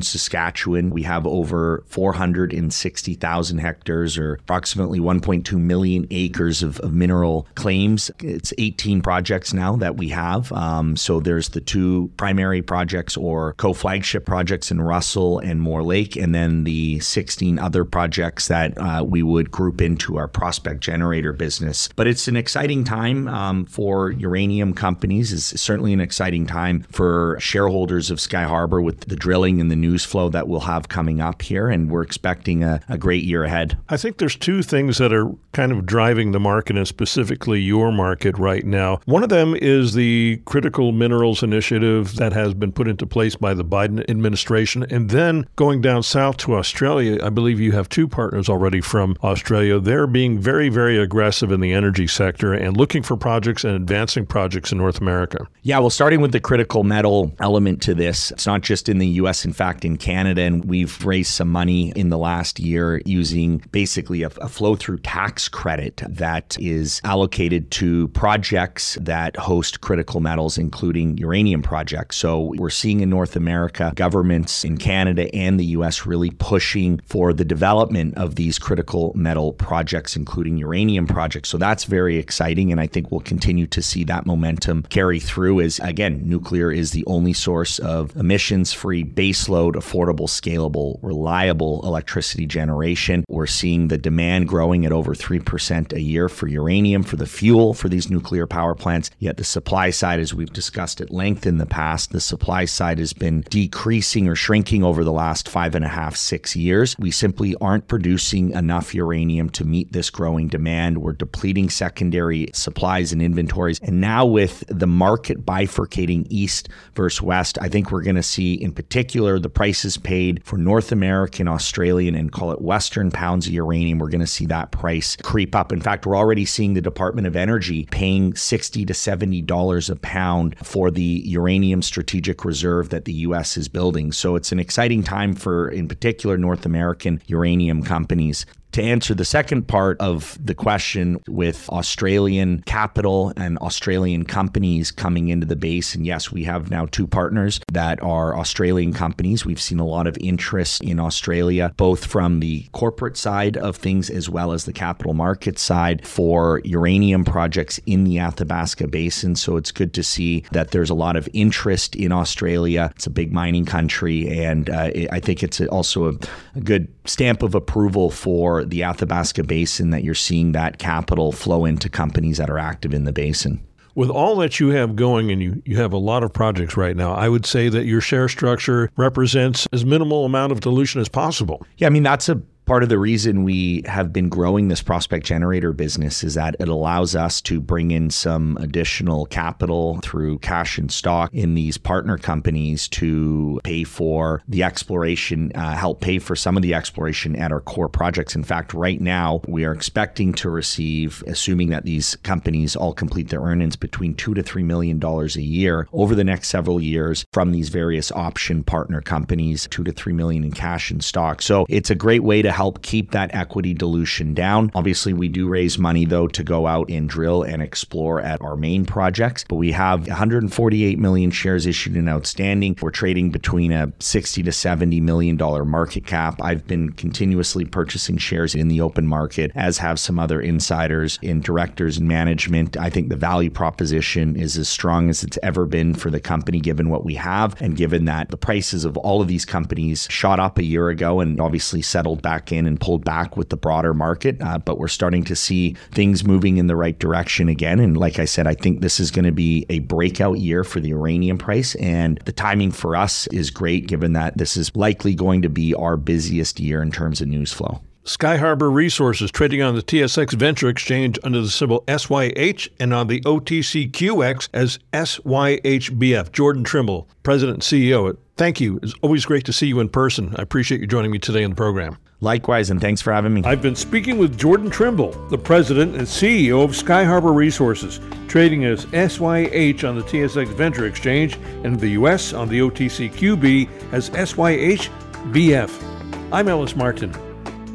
S10: Saskatchewan. We have over 460,000 hectares or approximately 1.2 million acres of, of, mineral claims. It's 18 projects now that we have. Um, so there's the two primary projects or co flagship projects in Russell Russell and Moore Lake, and then the 16 other projects that uh, we would group into our prospect generator business. But it's an exciting time um, for uranium companies. It's certainly an exciting time for shareholders of Skyharbour with the drilling and the news flow that we'll have coming up here. And we're expecting a, a great year ahead.
S3: I think there's two things that are kind of driving the market and specifically your market right now. One of them is the critical minerals initiative that has been put into place by the Biden administration. And then going down south to Australia, I believe you have two partners already from Australia. They're being very, very aggressive in the energy sector and looking for projects and advancing projects in North America.
S10: Yeah, well, starting with the critical metal element to this, it's not just in the US, in fact, in Canada. And we've raised some money in the last year using basically a, a flow through tax credit that is allocated to projects that host critical metals, including uranium projects. So we're seeing in North America governments in Canada and the US really pushing for the development of these critical metal projects, including uranium projects. So that's very exciting. And I think we'll continue to see that momentum carry through as, again, nuclear is the only source of emissions free, baseload, affordable, scalable, reliable electricity generation. We're seeing the demand growing at over 3% a year for uranium, for the fuel for these nuclear power plants. Yet the supply side, as we've discussed at length in the past, the supply side has been decreasing or shrinking over the last five and a half, six years. We simply aren't producing enough uranium to meet this growing demand. We're depleting secondary supplies and inventories. And now, with the market bifurcating east versus west, I think we're going to see, in particular, the prices paid for North American, Australian, and call it Western pounds of uranium. We're going to see that price creep up. In fact, we're already seeing the Department of Energy paying 60 to $70 a pound for the uranium strategic reserve that the U.S. is building. So it's an exciting time for, in particular, North American uranium companies to answer the second part of the question with Australian capital and Australian companies coming into the basin, yes, we have now two partners that are Australian companies. We've seen a lot of interest in Australia, both from the corporate side of things as well as the capital market side for uranium projects in the Athabasca Basin. So it's good to see that there's a lot of interest in Australia. It's a big mining country, and uh, I think it's also a, a good stamp of approval for the Athabasca Basin that you're seeing that capital flow into companies that are active in the basin.
S3: With all that you have going and you, you have a lot of projects right now, I would say that your share structure represents as minimal amount of dilution as possible.
S10: Yeah, I mean, that's a part of the reason we have been growing this prospect generator business is that it allows us to bring in some additional capital through cash and stock in these partner companies to pay for the exploration, uh, help pay for some of the exploration at our core projects. In fact, right now, we are expecting to receive, assuming that these companies all complete their earnings, between two to three million dollars a year over the next several years from these various option partner companies, two to three million in cash and stock. So it's a great way to help keep that equity dilution down. Obviously, we do raise money though to go out and drill and explore at our main projects, but we have 148 million shares issued and outstanding. We're trading between a 60 to 70 million dollar market cap. I've been continuously purchasing shares in the open market, as have some other insiders in directors and management. I think the value proposition is as strong as it's ever been for the company, given what we have, and given that the prices of all of these companies shot up a year ago and obviously settled back in and pulled back with the broader market, uh, but we're starting to see things moving in the right direction again. And like I said, I think this is going to be a breakout year for the uranium price. And the timing for us is great given that this is likely going to be our busiest year in terms of news flow.
S3: Skyharbour Resources trading on the TSX Venture Exchange under the symbol SYH and on the OTCQX as SYHBF. Jordan Trimble, President and CEO. Thank you. It's always great to see you in person. I appreciate you joining me today on the program.
S10: Likewise, and thanks for having me.
S3: I've been speaking with Jordan Trimble, the president and CEO of Skyharbour Resources, trading as SYH on the TSX Venture Exchange and in the U.S. on the OTCQB as SYHBF. I'm Ellis Martin.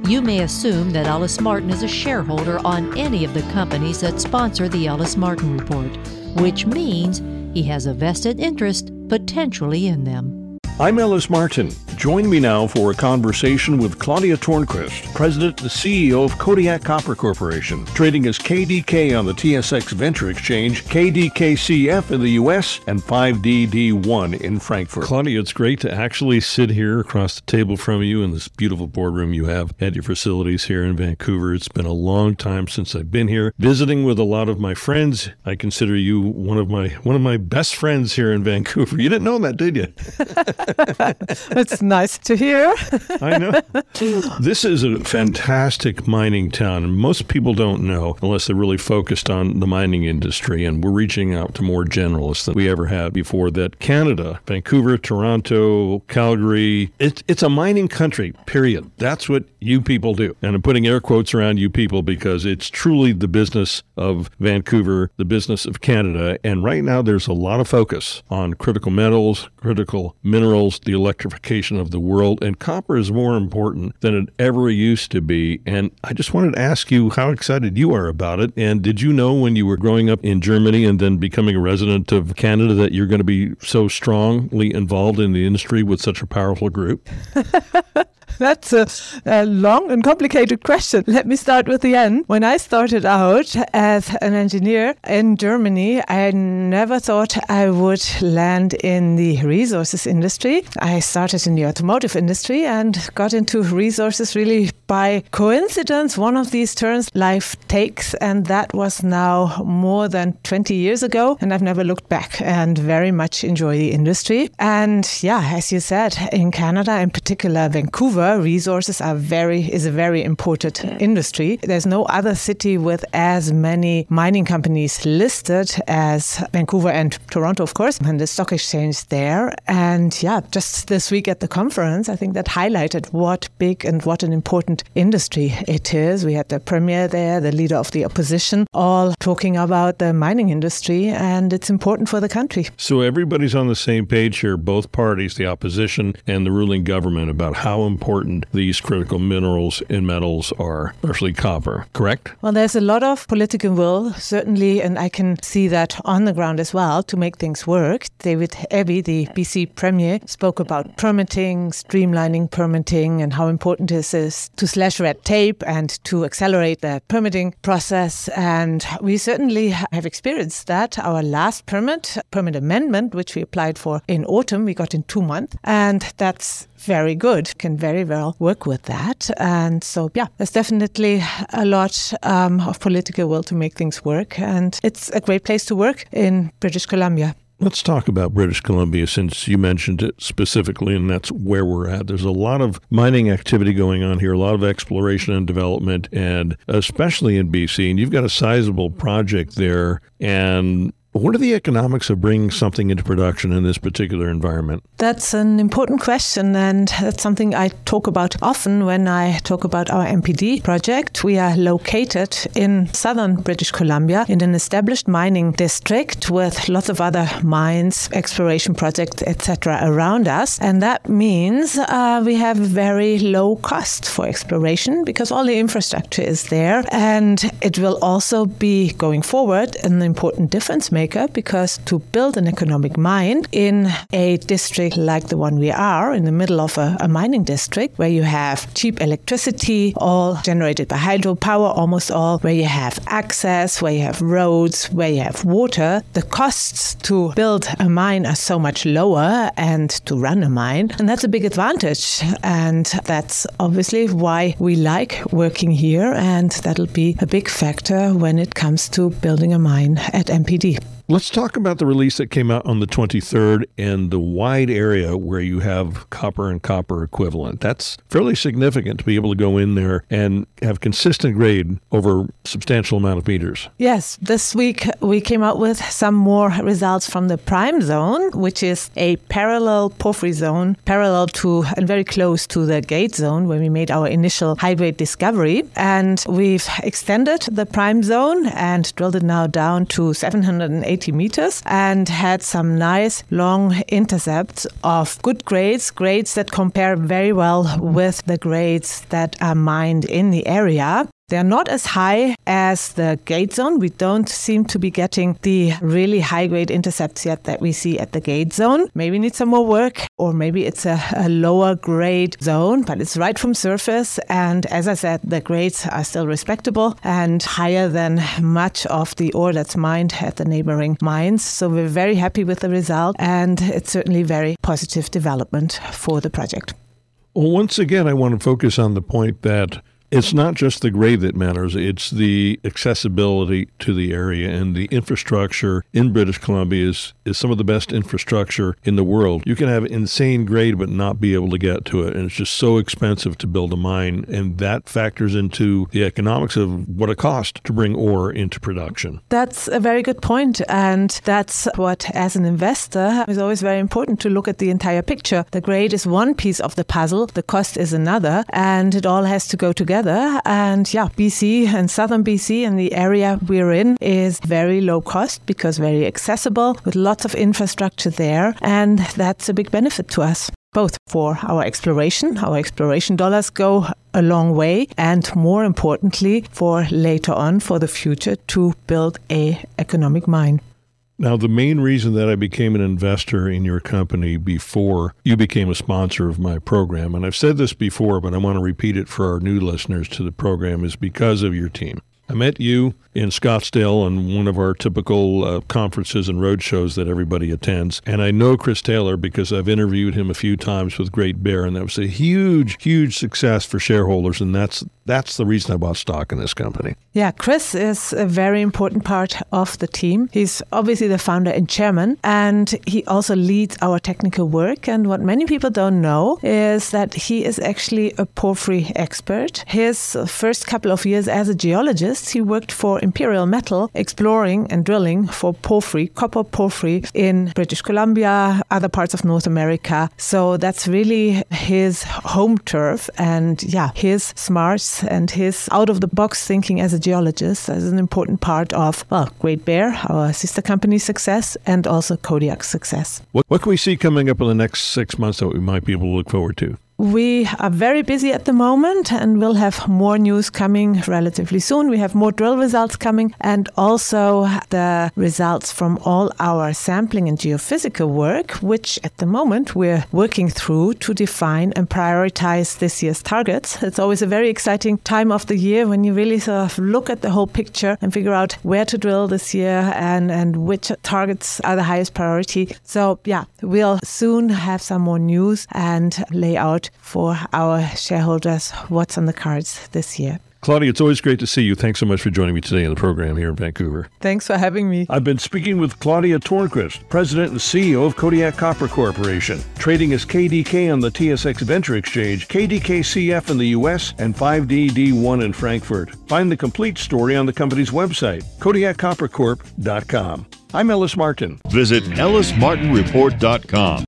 S9: You may assume that Ellis Martin is a shareholder on any of the companies that sponsor the Ellis Martin Report, which means he has a vested interest potentially in them.
S3: I'm Ellis Martin. Join me now for a conversation with Claudia Tornquist, President and CEO of Kodiak Copper Corporation, trading as KDK on the TSX Venture Exchange, KDKCF in the U.S., and 5DD1 in Frankfurt. Claudia, it's great to actually sit here across the table from you in this beautiful boardroom you have at your facilities here in Vancouver. It's been a long time since I've been here, visiting with a lot of my friends. I consider you one of my one of my best friends here in Vancouver. You didn't know that, did you?
S11: Nice to hear.
S3: I know. This is a fantastic mining town, and most people don't know unless they're really focused on the mining industry. And we're reaching out to more generalists than we ever had before. That Canada, Vancouver, Toronto, Calgary, it's it's a mining country. Period. That's what you people do, and I'm putting air quotes around you people because it's truly the business of Vancouver, the business of Canada. And right now, there's a lot of focus on critical metals, critical minerals, the electrification of the world, and copper is more important than it ever used to be. And I just wanted to ask you how excited you are about it. And did you know when you were growing up in Germany and then becoming a resident of Canada that you're going to be so strongly involved in the industry with such a powerful group?
S11: That's a, a, long and complicated question. Let me start with the end. When I started out as an engineer in Germany, I never thought I would land in the resources industry. I started in the automotive industry and got into resources really by coincidence. One of these turns life takes, and that was now more than 20 years ago. And I've never looked back and very much enjoy the industry. And yeah, as you said, in Canada, in particular, Vancouver, resources are very is a very important industry. There's no other city with as many mining companies listed as Vancouver and Toronto, of course, and the stock exchange there. And yeah, just this week at the conference, I think that highlighted what big and what an important industry it is. We had the premier there, the leader of the opposition, all talking about the mining industry, and it's important for the country.
S3: So everybody's on the same page here, both parties, the opposition and the ruling government, about how important important these critical minerals and metals are, especially copper, correct?
S11: Well, there's a lot of political will, certainly, and I can see that on the ground as well to make things work. David Eby, the BC Premier, spoke about permitting, streamlining permitting, and how important it is to slash red tape and to accelerate the permitting process. And we certainly have experienced that. Our last permit, permit amendment, which we applied for in autumn, we got in two months. And that's very good, can very well work with that. And so, yeah, there's definitely a lot um, of political will to make things work. And it's a great place to work in British Columbia.
S3: Let's talk about British Columbia since you mentioned it specifically, and that's where we're at. There's a lot of mining activity going on here, a lot of exploration and development, and especially in BC. And you've got a sizable project there. And what are the economics of bringing something into production in this particular environment?
S11: That's an important question, and that's something I talk about often when I talk about our MPD project. We are located in southern British Columbia in an established mining district with lots of other mines, exploration projects, etc., around us, and that means uh, we have very low cost for exploration because all the infrastructure is there, and it will also be going forward an important difference maker maker because to build an economic mine in a district like the one we are, in the middle of a, a mining district, where you have cheap electricity, all generated by hydropower, almost all, where you have access, where you have roads, where you have water, the costs to build a mine are so much lower and to run a mine. And that's a big advantage. And that's obviously why we like working here. And that'll be a big factor when it comes to building a mine at MPD.
S3: Let's talk about the release that came out on the 23rd and the wide area where you have copper and copper equivalent. That's fairly significant to be able to go in there and have consistent grade over substantial amount of meters.
S11: Yes, this week we came out with some more results from the prime zone, which is a parallel porphyry zone, parallel to and very close to the gate zone where we made our initial high grade discovery. And we've extended the prime zone and drilled it now down to 780 80 meters and had some nice long intercepts of good grades, grades that compare very well with the grades that are mined in the area. They're not as high as the gate zone. We don't seem to be getting the really high grade intercepts yet that we see at the gate zone. Maybe need some more work, or maybe it's a, a, lower grade zone, but it's right from surface. And as I said, the grades are still respectable and higher than much of the ore that's mined at the neighboring mines. So we're very happy with the result, and it's certainly very positive development for the project.
S3: Well, once again, I want to focus on the point that it's not just the grade that matters, it's the accessibility to the area and the infrastructure in British Columbia is, is some of the best infrastructure in the world. You can have insane grade but not be able to get to it. And it's just so expensive to build a mine. And that factors into the economics of what it costs to bring ore into production.
S11: That's a very good point. And that's what, as an investor, is always very important to look at the entire picture. The grade is one piece of the puzzle, the cost is another, and it all has to go together together. And yeah, BC and southern BC and the area we're in is very low cost because very accessible with lots of infrastructure there. And that's a big benefit to us both for our exploration. Our exploration dollars go a long way, and more importantly, for later on, for the future, to build a economic mine.
S3: Now, the main reason that I became an investor in your company before you became a sponsor of my program, and I've said this before, but I want to repeat it for our new listeners to the program, is because of your team. I met you in Scottsdale on one of our typical uh, conferences and road shows that everybody attends. And I know Chris Taylor because I've interviewed him a few times with Great Bear, and that was a huge, huge success for shareholders. And that's that's the reason I bought stock in this company.
S11: Yeah, Chris is a very important part of the team. He's obviously the founder and chairman, and he also leads our technical work. And what many people don't know is that he is actually a porphyry expert. His first couple of years as a geologist, he worked for Imperial Metal, exploring and drilling for porphyry, copper porphyry in British Columbia, other parts of North America. So that's really his home turf. And yeah, his smarts and his out of the box thinking as a geologist is an important part of, well, Great Bear, our sister company's success, and also Kodiak's success.
S3: What, what can we see coming up in the next six months that we might be able to look forward to?
S11: We are very busy at the moment and we'll have more news coming relatively soon. We have more drill results coming and also the results from all our sampling and geophysical work, which at the moment we're working through to define and prioritize this year's targets. It's always a very exciting time of the year when you really sort of look at the whole picture and figure out where to drill this year and, and which targets are the highest priority. So, yeah, we'll soon have some more news and lay out for our shareholders what's on the cards this year.
S3: Claudia, it's always great to see you. Thanks so much for joining me today on the program here in Vancouver.
S11: Thanks for having me.
S3: I've been speaking with Claudia Tornquist, President and CEO of Kodiak Copper Corporation, trading as KDK on the TSX Venture Exchange, KDKCF in the U.S., and 5DD1 in Frankfurt. Find the complete story on the company's website, KodiakCopperCorp.com. I'm Ellis Martin.
S1: Visit ellismartinreport.com